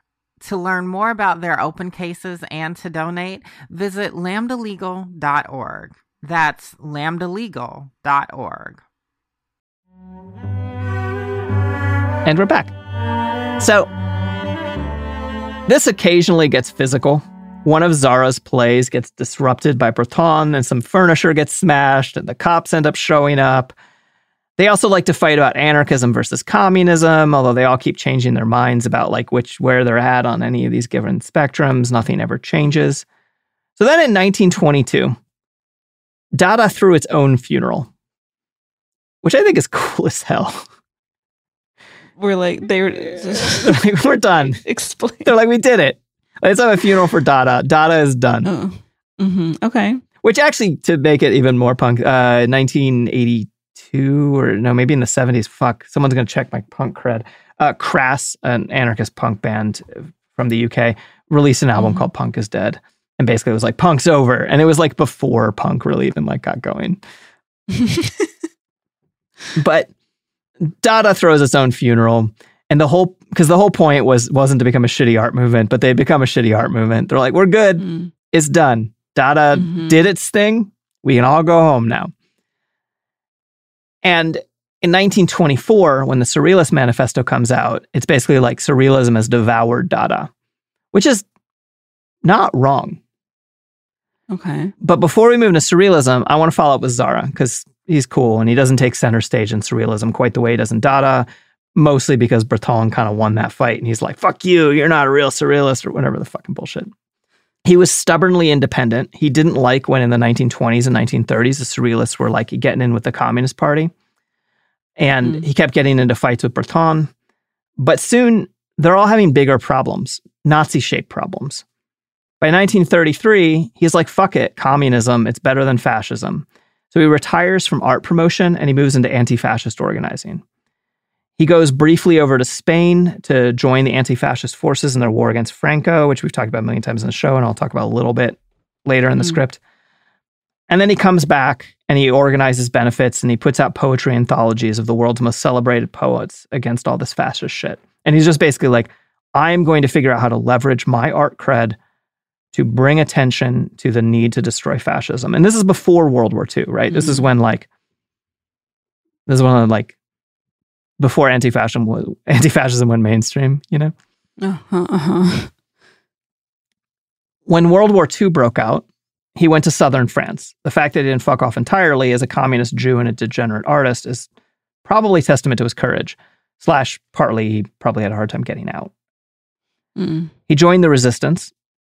A: To learn more about their open cases and to donate, visit lambdalegal.org. That's lambdalegal.org.
C: And we're back. So, this occasionally gets physical. One of Tzara's plays gets disrupted by Breton, and some furniture gets smashed, and the cops end up showing up. They also like to fight about anarchism versus communism, although they all keep changing their minds about like which where they're at on any of these given spectrums. Nothing ever changes. So then in 1922, Dada threw its own funeral, which I think is cool as hell.
D: We're like they were
C: like, we're done.
D: explain.
C: They're like, we did it. Let's have a funeral for Dada. Dada is done.
D: Oh. hmm Okay.
C: Which actually, to make it even more punk, uh, 1982 or no, maybe in the 70s. Fuck, someone's gonna check my punk cred. Uh, Crass, an anarchist punk band from the UK, released an album
D: Mhm.
C: called Punk Is Dead, and basically it was like punk's over, and it was like before punk really even like got going. But Dada throws its own funeral. And the whole because the whole point was wasn't to become a shitty art movement, but they become a shitty art movement. They're like, we're good,
D: Mm.
C: it's done. Dada
D: Mhm.
C: did its thing. We can all go home now. And in 1924, when the Surrealist Manifesto comes out, it's basically like Surrealism has devoured Dada, which is not wrong.
D: Okay.
C: But before we move to Surrealism, I want to follow up with Tzara because he's cool and he doesn't take center stage in Surrealism quite the way he does in Dada, mostly because Breton kind of won that fight and he's like, fuck you, you're not a real Surrealist or whatever the fucking bullshit. He was stubbornly independent. He didn't like when in the 1920s and 1930s the Surrealists were like getting in with the Communist Party. And
D: Mm.
C: he kept getting into fights with Breton. But soon they're all having bigger problems, Nazi shaped problems. By 1933, he's like, fuck it, communism, it's better than fascism. So he retires from art promotion and he moves into anti fascist organizing. He goes briefly over to Spain to join the anti fascist forces in their war against Franco, which we've talked about a million times in the show, and I'll talk about a little bit later in the
D: Mhm.
C: script. And then he comes back and he organizes benefits and he puts out poetry anthologies of the world's most celebrated poets against all this fascist shit. And he's just basically like, I'm going to figure out how to leverage my art cred to bring attention to the need to destroy fascism. And this is before World War II, right? This is when like this is when like before anti-fascism was anti-fascism went mainstream, you know?
D: Uh-huh, uh-huh.
C: When World War II broke out, he went to southern France. The fact that he didn't fuck off entirely as a communist Jew and a degenerate artist is probably testament to his courage. Slash, partly he probably had a hard time getting out.
D: Mm.
C: He joined the resistance.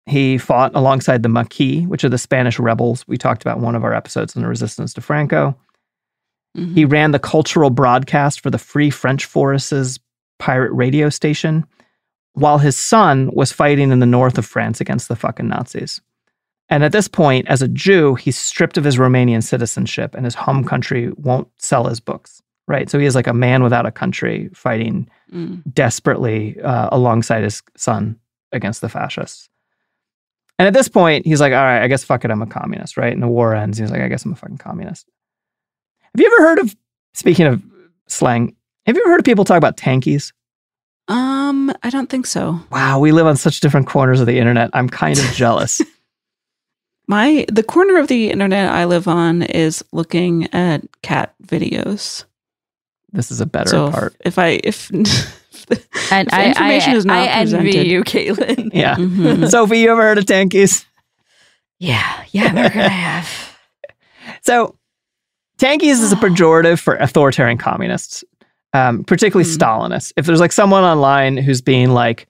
C: He fought alongside the Maquis, which are the Spanish rebels we talked about in one of our episodes on the resistance to Franco.
D: Mhm.
C: He ran the cultural broadcast for the Free French Forces pirate radio station, while his son was fighting in the north of France against the fucking Nazis. And at this point, as a Jew, he's stripped of his Romanian citizenship and his home country won't sell his books, right? So he is like a man without a country fighting
D: Mm.
C: desperately uh, alongside his son against the fascists. And at this point, he's like, all right, I guess fuck it, I'm a communist, right? And the war ends. He's like, I guess I'm a fucking communist. Have you ever heard of, speaking of slang, have you ever heard of people talk about tankies?
D: Um, I don't think so.
C: Wow, we live on such different corners of the internet. I'm kind of jealous.
D: My the corner of the internet I live on is looking at cat videos.
C: this is a better
D: so
C: part.
D: If, I if, if
B: And
D: the
B: I,
D: information
B: I,
D: is not
B: I envy you, Caitlin.
C: Yeah.
D: Mhm.
C: Sophie, you ever heard of tankies?
B: Yeah, yeah, we're gonna have.
C: So, tankies is a pejorative for authoritarian communists, um, particularly
D: Hmm.
C: Stalinists. If there's like someone online who's being like,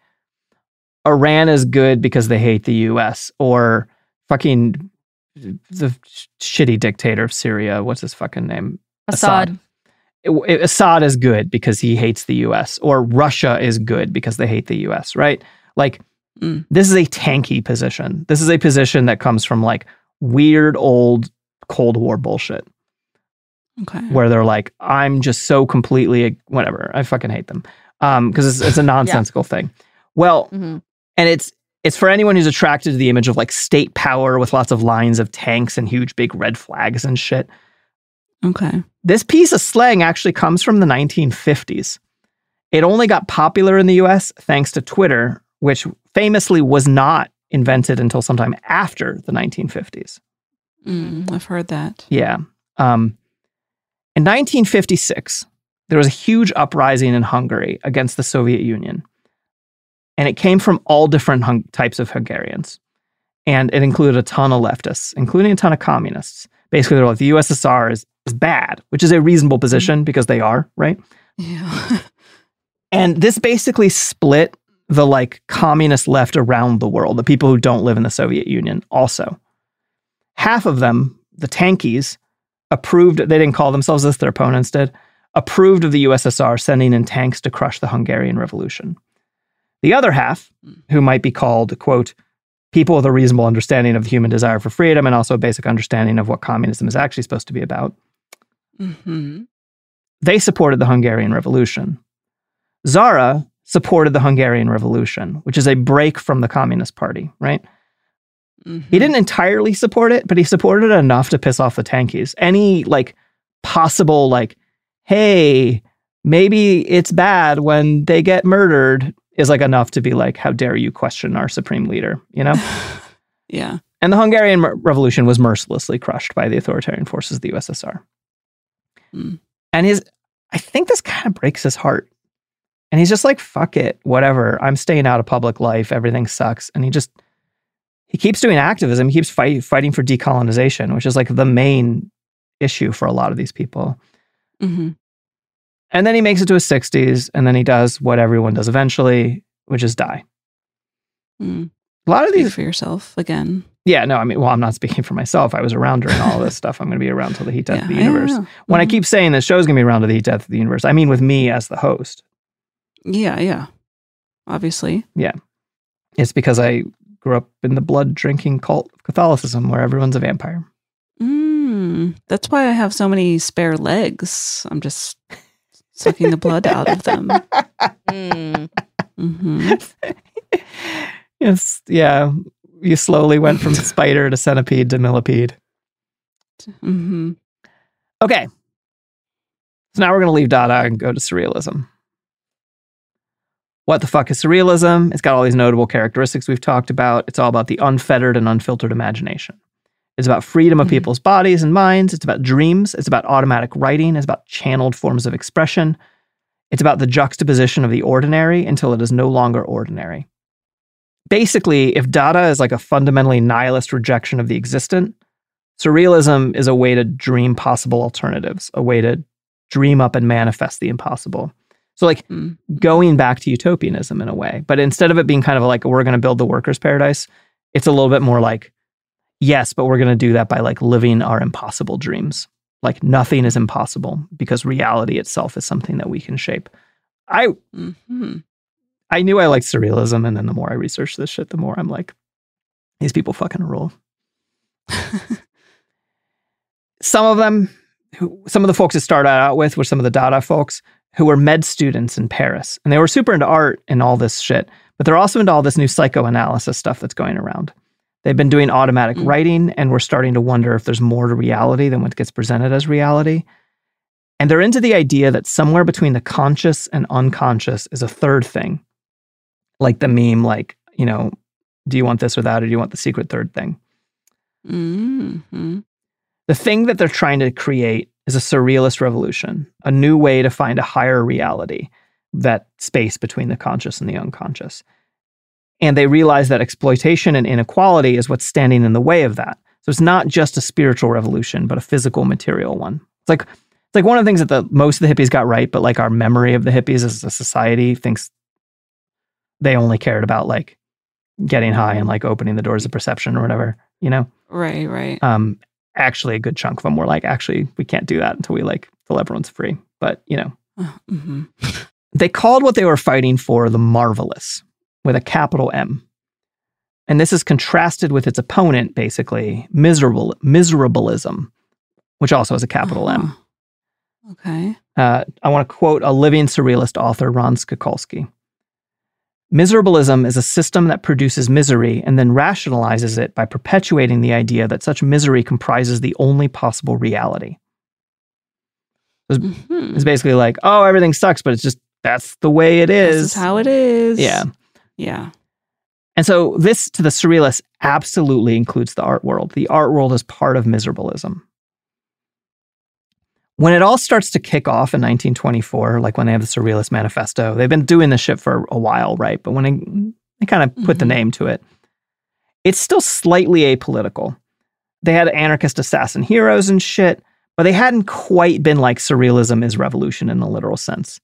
C: Iran is good because they hate the US, or fucking the shitty dictator of Syria, what's his fucking name?
B: Assad.
C: It- it- Assad is good because he hates the US, or Russia is good because they hate the US, right? Like,
D: Mm.
C: this is a tanky position. This is a position that comes from like weird old Cold War bullshit
D: okay.
C: where they're like, I'm just so completely whatever. I fucking hate them um, because it's, it's a nonsensical thing. Well,
B: Mhm.
C: and it's it's for anyone who's attracted to the image of like state power with lots of lines of tanks and huge big red flags and shit.
D: Okay.
C: This piece of slang actually comes from the 1950s. It only got popular in the US thanks to Twitter, which famously was not invented until sometime after the 1950s.
D: Mm, I've heard that.
C: Yeah. Um, in 1956, there was a huge uprising in Hungary against the Soviet Union. And it came from all different hung- types of Hungarians. And it included a ton of leftists, including a ton of communists. Basically, they're like, the USSR is, is bad, which is a reasonable mm-hmm. position because they are, right?
D: Yeah.
C: And this basically split the like communist left around the world, the people who don't live in the Soviet Union also. Half of them, the tankies, approved, they didn't call themselves this, their opponents did, approved of the USSR sending in tanks to crush the Hungarian Revolution. The other half, who might be called, quote, people with a reasonable understanding of the human desire for freedom and also a basic understanding of what communism is actually supposed to be about,
D: hmm
C: they supported the Hungarian Revolution. Tzara supported the Hungarian Revolution, which is a break from the Communist Party, right?
D: Mm-hmm.
C: He didn't entirely support it, but he supported it enough to piss off the tankies. Any like possible like, hey, maybe it's bad when they get murdered is like enough to be like, how dare you question our supreme leader, you know?
D: Yeah.
C: And the Hungarian Revolution was mercilessly crushed by the authoritarian forces of the USSR.
D: Mm.
C: And his, I think this kind of breaks his heart. And he's just like, fuck it, whatever. I'm staying out of public life. Everything sucks. And he just, he keeps doing activism. He keeps fight, fighting for decolonization, which is like the main issue for a lot of these people.
D: hmm
C: And then he makes it to his 60s. And then he does what everyone does eventually, which is die.
D: Mm.
C: A lot of
D: Speak
C: these
D: for yourself again.
C: Yeah, no, I mean, well, I'm not speaking for myself. I was around during all of this stuff. I'm going to be around till the heat death of the universe.
D: yeah.
C: When I
D: Mhm.
C: keep saying this show's going to be around to the heat death of the universe, I mean with me as the host.
D: Yeah, yeah. Obviously.
C: Yeah, it's because I grew up in the blood drinking cult of Catholicism where everyone's a vampire.
D: Mm, that's why I have so many spare legs. I'm just sucking the blood out of them.
B: Mm.
D: hmm
C: Yes, yeah. You slowly went from spider to centipede to millipede.
D: hmm
C: Okay. So now we're going to leave Dada and go to surrealism. What the fuck is surrealism? It's got all these notable characteristics we've talked about. It's all about the unfettered and unfiltered imagination. It's about freedom of
D: Mhm.
C: people's bodies and minds. It's about dreams. It's about automatic writing. It's about channeled forms of expression. It's about the juxtaposition of the ordinary until it is no longer ordinary. Basically, if Dada is like a fundamentally nihilist rejection of the existent, surrealism is a way to dream possible alternatives, a way to dream up and manifest the impossible. So, like
D: Mm.
C: going back to utopianism in a way, but instead of it being kind of like we're going to build the workers' paradise, it's a little bit more like, yes, but we're going to do that by like living our impossible dreams. Like nothing is impossible because reality itself is something that we can shape. I
D: hmm
C: I knew I liked surrealism, and then the more I research this shit, the more I'm like, these people fucking rule. some of them, who, some of the folks that started out with were some of the Dada folks who were med students in Paris, and they were super into art and all this shit. But they're also into all this new psychoanalysis stuff that's going around. They've been doing automatic
D: Mm.
C: writing, and we're starting to wonder if there's more to reality than what gets presented as reality. And they're into the idea that somewhere between the conscious and unconscious is a third thing, like the meme, like you know, do you want this or that, or do you want the secret third thing?
D: hmm
C: The thing that they're trying to create is a surrealist revolution, a new way to find a higher reality, that space between the conscious and the unconscious. And they realize that exploitation and inequality is what's standing in the way of that. So it's not just a spiritual revolution, but a physical, material one. It's like it's like one of the things that the most of the hippies got right, but like our memory of the hippies as a society thinks they only cared about like getting high and like opening the doors of perception or whatever, you know?
D: Right, right.
C: um, actually a good chunk of them were like, actually, we can't do that until we like till everyone's free. But you know,
D: hmm
C: they called what they were fighting for the marvelous with a capital M. And this is contrasted with its opponent, basically, miserable miserableism, which also has a capital M.
D: Okay.
C: Uh, I want to quote a living surrealist author, Ron Sakolsky. Miserableism is a system that produces misery and then rationalizes it by perpetuating the idea that such misery comprises the only possible reality.
D: Mhm.
C: It's basically like, oh, everything sucks, but it's just that's the way it is.
D: This
C: is.
D: how it is.
C: yeah.
D: Yeah.
C: And so this to the surrealists absolutely includes the art world. The art world is part of miserableism. When it all starts to kick off in 1924, like when they have the Surrealist Manifesto, they've been doing this shit for a while, right? But when they, they kind of put the
D: Mhm.
C: name to it, it's still slightly apolitical. They had anarchist assassin heroes and shit, but they hadn't quite been like surrealism is revolution in the literal sense.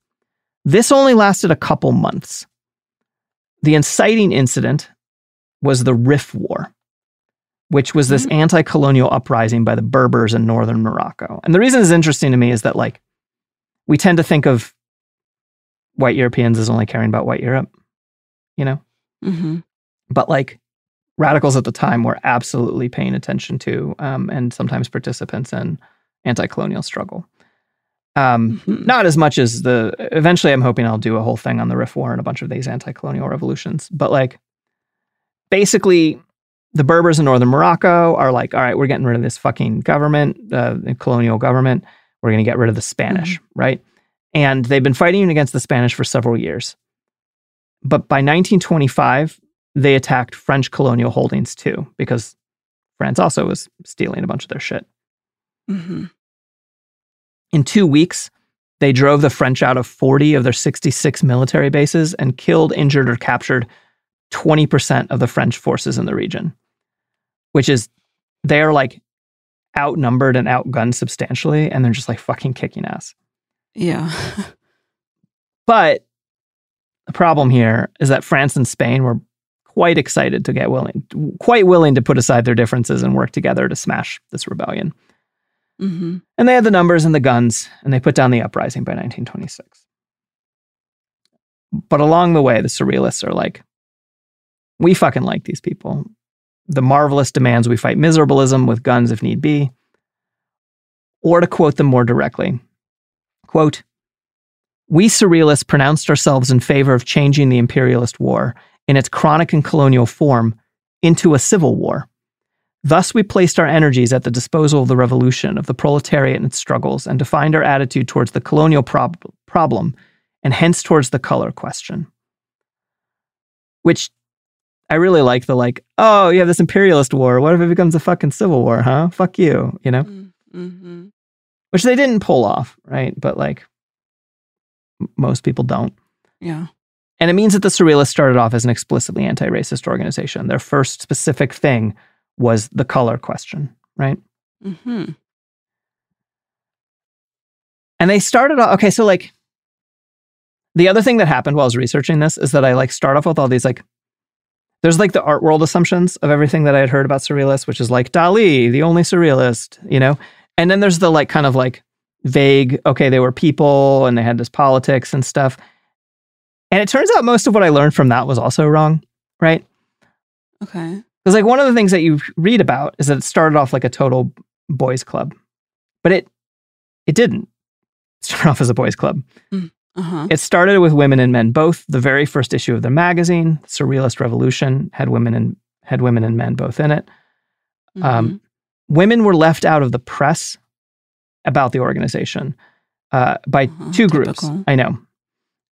C: This only lasted a couple months. The inciting incident was the Rif War, which was this anti colonial uprising by the Berbers in northern Morocco. And the reason it's interesting to me is that, like, we tend to think of white Europeans as only caring about white Europe, you know?
D: hmm
C: But, like, radicals at the time were absolutely paying attention to um, and sometimes participants in anti colonial struggle. Um,
D: Mhm.
C: not as much as the eventually i'm hoping i'll do a whole thing on the Rif war and a bunch of these anti-colonial revolutions but like basically the berbers in northern morocco are like all right we're getting rid of this fucking government uh, the colonial government. We're going to get rid of the spanish right? And they've been fighting against the spanish for several years. But by 1925 they attacked french colonial holdings too because france also was stealing a bunch of their shit.
D: Hmm
C: in two weeks, they drove the French out of 40 of their 66 military bases and killed, injured, or captured 20% of the French forces in the region, which is, they are like outnumbered and outgunned substantially, and they're just like fucking kicking ass.
D: Yeah.
C: But the problem here is that France and Spain were quite excited to get willing, quite willing to put aside their differences and work together to smash this rebellion.
D: hmm
C: And they had the numbers and the guns, and they put down the uprising by 1926. But along the way, the surrealists are like, we fucking like these people. The marvelous demands we fight miserableism with guns if need be. Or to quote them more directly, quote, we surrealists pronounced ourselves in favor of changing the imperialist war in its chronic and colonial form into a civil war. Thus, we placed our energies at the disposal of the revolution, of the proletariat and its struggles, and defined our attitude towards the colonial prob- problem, and hence towards the color question. Which I really like the like, oh, you have this imperialist war. What if it becomes a fucking civil war, huh? Fuck you, you know?
D: Mm-hmm.
C: Which they didn't pull off, right? But like, most people don't.
D: Yeah.
C: And it means that the Surrealists started off as an explicitly anti racist organization. Their first specific thing was the color question, right?
D: Mm-hmm.
C: And they started off, okay, so like the other thing that happened while I was researching this is that I like start off with all these like, there's like the art world assumptions of everything that I had heard about surrealists, which is like Dali, the only surrealist, you know? And then there's the like kind of like vague, okay, they were people and they had this politics and stuff. And it turns out most of what I learned from that was also wrong, right?
D: Okay.
C: Because like one of the things that you read about is that it started off like a total boys club, but it it didn't start off as a boys club. Hmm.
D: Uh-huh.
C: It started with women and men both. The very first issue of the magazine, Surrealist Revolution, had women and had women and men both in it.
D: Mm-hmm.
C: Um, women were left out of the press about the organization uh, by
D: Uh-huh,
C: two groups.
D: typical.
C: I know,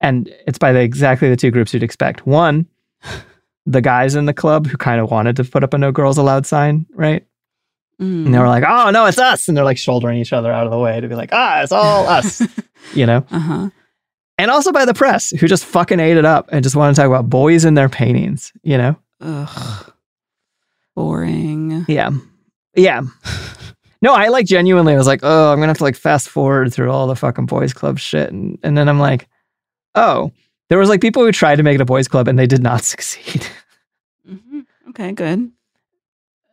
C: and it's by the exactly the two groups you'd expect. One, the guys in the club who kind of wanted to put up a "No Girls Allowed" sign, right?
D: Mm.
C: And they were like, "Oh no, it's us!" And they're like shouldering each other out of the way to be like, "Ah, it's all us," you know.
D: uh-huh.
C: And also by the press who just fucking ate it up and just want to talk about boys in their paintings, you know.
D: Ugh. Boring.
C: Yeah, yeah. No, I like genuinely I was like, oh, I'm gonna have to like fast forward through all the fucking boys club shit, and and then I'm like, oh, there was like people who tried to make it a boys club and they did not succeed.
D: hmm Okay, good.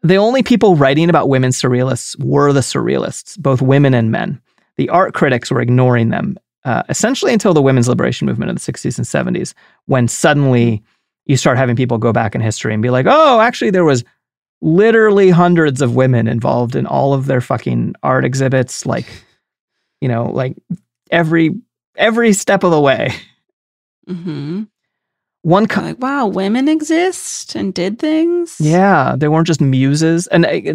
C: the only people writing about women surrealists were the surrealists, both women and men. The art critics were ignoring them, uh, essentially until the women's liberation movement of the 60s and 70s, when suddenly you start having people go back in history and be like, oh, actually, there was literally hundreds of women involved in all of their fucking art exhibits, like, you know, like every every step of the way.
D: Mm-hmm.
C: One co-
D: Like, wow, women exist and did things.
C: Yeah, they weren't just muses. And uh,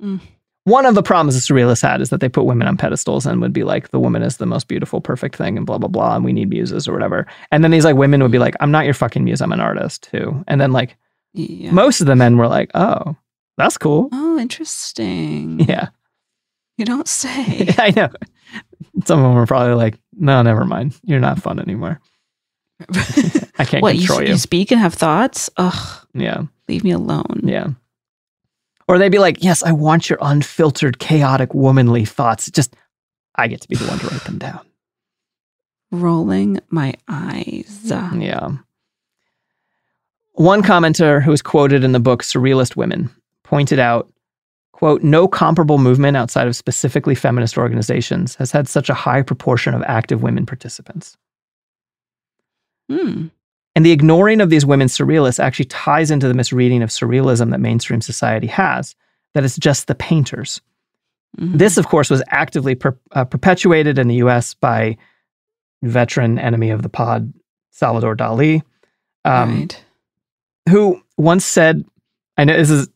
D: Mm.
C: One of the problems the surrealists had is that they put women on pedestals and would be like, the woman is the most beautiful, perfect thing, and blah, blah, blah, and we need muses or whatever. And then these like women would be like, I'm not your fucking muse, I'm an artist too. And then like
D: Yeah.
C: most of the men were like, oh, that's cool.
D: oh, interesting.
C: Yeah,
D: You don't say.
C: I know. Some of them were probably like, no, never mind. You're not fun anymore. I can't
D: what, you,
C: control you.
D: you speak and have thoughts? Ugh,
C: Yeah,
D: leave me alone.
C: yeah. Or they'd be like, yes, I want your unfiltered, chaotic, womanly thoughts. Just, I get to be the one to write them down.
D: Rolling my eyes.
C: Yeah. One commenter who was quoted in the book Surrealist Women pointed out, quote, no comparable movement outside of specifically feminist organizations has had such a high proportion of active women participants.
D: Hmm.
C: And the ignoring of these women surrealists actually ties into the misreading of surrealism that mainstream society has, that it's just the painters.
D: Mhm.
C: This, of course, was actively per, uh, perpetuated in the US by veteran enemy of the pod, Salvador Dali, um,
D: right.
C: who once said, I know this is,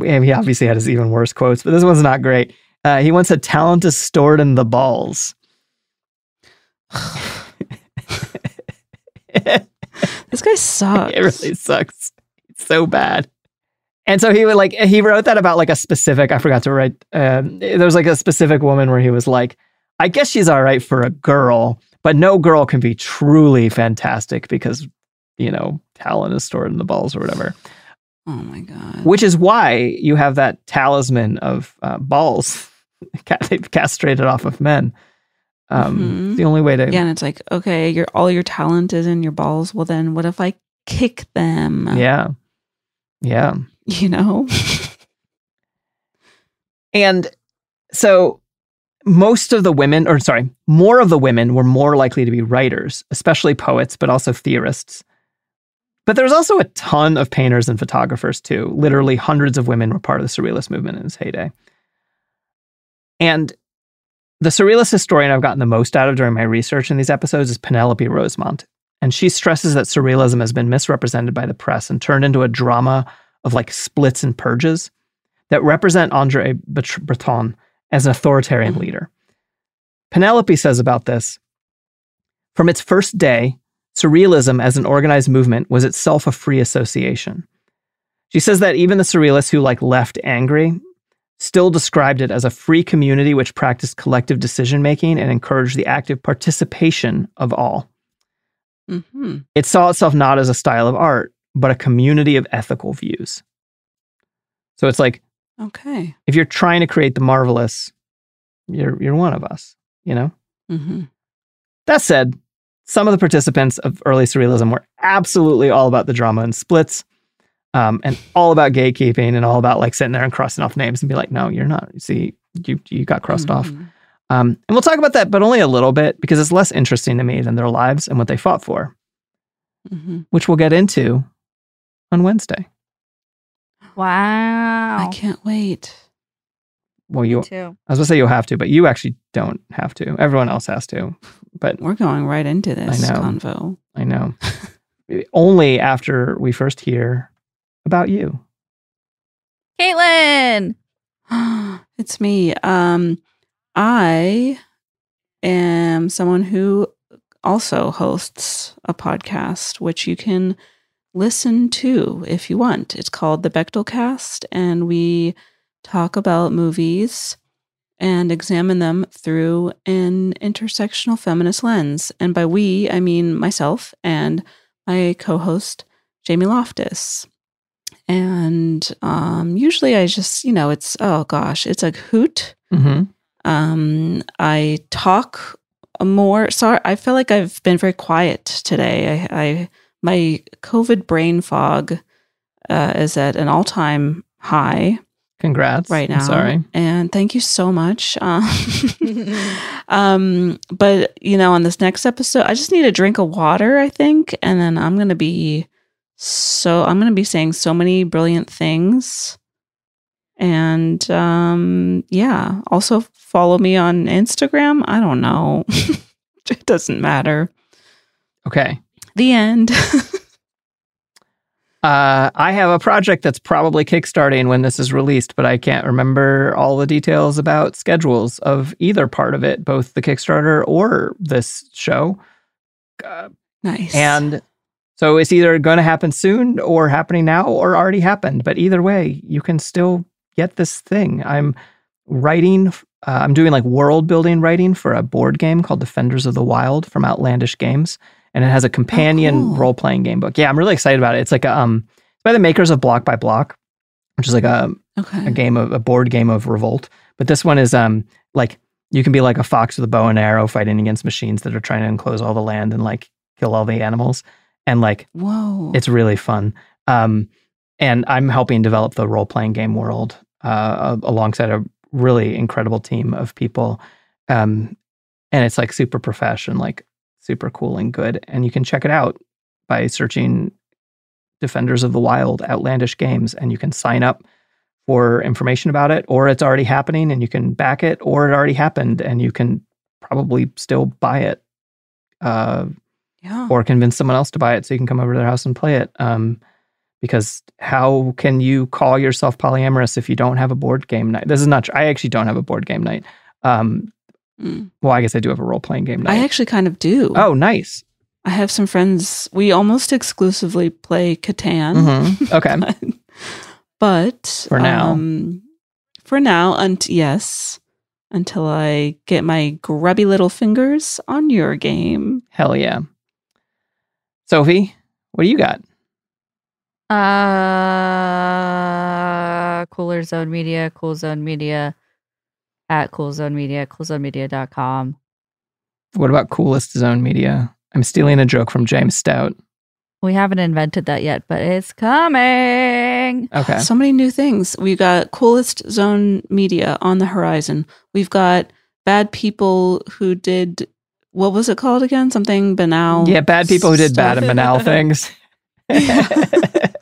C: he obviously had his even worse quotes, but this one's not great. Uh, he once said, talent is stored in the balls.
D: This guy sucks.
C: it really sucks. It's so bad. And so he would like he wrote that about like a specific. I forgot to write. Um, there was like a specific woman where he was like, I guess she's all right for a girl, but no girl can be truly fantastic because you know talent is stored in the balls or whatever.
D: Oh my god.
C: Which is why you have that talisman of uh, balls. They've castrated off of men. Um,
D: Mhm.
C: The only way to
D: Yeah, and it's like, okay, your all your talent is in your balls. Well, then what if I kick them?
C: yeah, yeah.
D: You know?
C: And so most of the women, or sorry, more of the women were more likely to be writers, especially poets, but also theorists. But there's also a ton of painters and photographers too. Literally hundreds of women were part of the Surrealist movement in its heyday. And the surrealist historian I've gotten the most out of during my research in these episodes is Penelope Rosemont. And she stresses that surrealism has been misrepresented by the press and turned into a drama of like splits and purges that represent Andre Breton as an authoritarian mm-hmm. leader. Penelope says about this From its first day, surrealism as an organized movement was itself a free association. She says that even the surrealists who like left angry still described it as a free community which practiced collective decision making and encouraged the active participation of all.
D: hmm
C: It saw itself not as a style of art, but a community of ethical views. So it's like
D: Okay.
C: if you're trying to create the marvelous, you're you're one of us, you know?
D: hmm
C: That said, some of the participants of early surrealism were absolutely all about the drama and splits, um, and all about gatekeeping and all about like sitting there and crossing off names and be like, no, you're not. See, you you got crossed off.
D: Mhm.
C: Um, and we'll talk about that, but only a little bit because it's less interesting to me than their lives and what they fought for,
D: Mhm.
C: which we'll get into on Wednesday.
B: Wow.
D: I can't wait.
C: Well, you,
B: too.
C: I was gonna say you'll have to, but you actually don't have to. Everyone else has to. But
D: We're going right into this I
C: know.
D: convo.
C: I know. only after we first hear about you.
B: Caitlin.
D: it's me. Um, I am someone who also hosts a podcast, which you can listen to if you want. It's called the Bechdel Cast, and we talk about movies and examine them through an intersectional feminist lens. And by we, I mean myself and my co host, Jamie Loftus. And um, usually I just, you know, it's, oh gosh, it's a hoot.
C: Mm-hmm.
D: Um, I talk more. Sorry, I feel like I've been very quiet today. I, I my COVID brain fog uh, is at an all time high
C: Congrats.
D: right
C: I'm
D: now.
C: sorry.
D: and thank you so much. Um, um, but you know, on this next episode, I just need a drink of water, I think, and then I'm gonna be so I'm gonna be saying so many brilliant things. And um, yeah, also follow me on Instagram. I don't know. it doesn't matter.
C: Okay.
D: The end.
C: Uh, I have a project that's probably kickstarting when this is released, but I can't remember all the details about schedules of either part of it, both the Kickstarter or this show. Uh,
D: nice.
C: and so it's either going to happen soon or happening now or already happened. But either way, you can still get this thing. I'm writing, uh, I'm doing like world building writing for a board game called Defenders of the Wild from Outlandish Games. And it has a companion
D: cool.
C: role playing game book. Yeah, I'm really excited about it. It's like a, um, it's by the makers of Block by Block, which is like a,
D: okay.
C: a game of a board game of revolt. But this one is um like you can be like a fox with a bow and arrow fighting against machines that are trying to enclose all the land and like kill all the animals. And like
D: Whoa.
C: it's really fun. Um, and I'm helping develop the role playing game world uh, alongside a really incredible team of people. Um, and it's like super professional, like super cool and good. And you can check it out by searching Defenders of the Wild Outlandish Games, and you can sign up for information about it, or it's already happening and you can back it, or it already happened and you can probably still buy it. Uh,
D: yeah.
C: or convince someone else to buy it so you can come over to their house and play it. Um, because how can you call yourself polyamorous if you don't have a board game night? This is not true. I actually don't have a board game night. Um,
D: Mm.
C: well, I guess I do have a role playing game night.
D: I actually kind of do.
C: oh, nice.
D: I have some friends. We almost exclusively play Catan.
C: Mhm. Okay.
D: but
C: For now.
D: um, for now, and yes, until I get my grubby little fingers on your game.
C: Hell yeah. Sophie, what do you got?
B: Uh, Cooler Zone Media, Cool Zone Media, at Cool Zone Media, coolzonemedia.com.
C: What about Coolest Zone Media? I'm stealing a joke from James Stout.
B: We haven't invented that yet, but it's coming.
C: Okay.
D: So many new things. We've got coolest zone media on the horizon. We've got bad people who did what was it called again? Something banal.
C: Yeah, bad people who did bad and banal things. the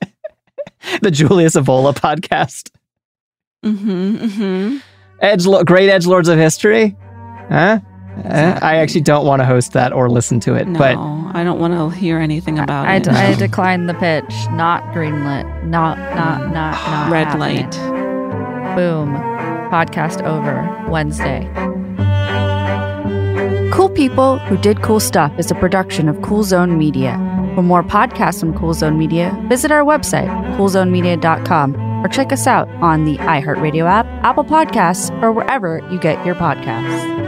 C: Julius Evola podcast.
D: Mm-hmm, mm-hmm.
C: Edge, great edge lords of history. Huh? Eh, I actually don't want to host that or listen to it,
D: No,
C: but
D: I don't want to hear anything about
B: I,
D: it.
B: I decline the pitch. Not greenlit. Not, not, not, not.
D: Red
B: happening.
D: light.
B: Boom. Podcast over Wednesday. Cool People Who Did Cool Stuff is a production of Cool Zone Media. For more podcasts from Cool Zone Media, visit our website, coolzonemedia.com, or check us out on the iHeartRadio app, Apple Podcasts, or wherever you get your podcasts.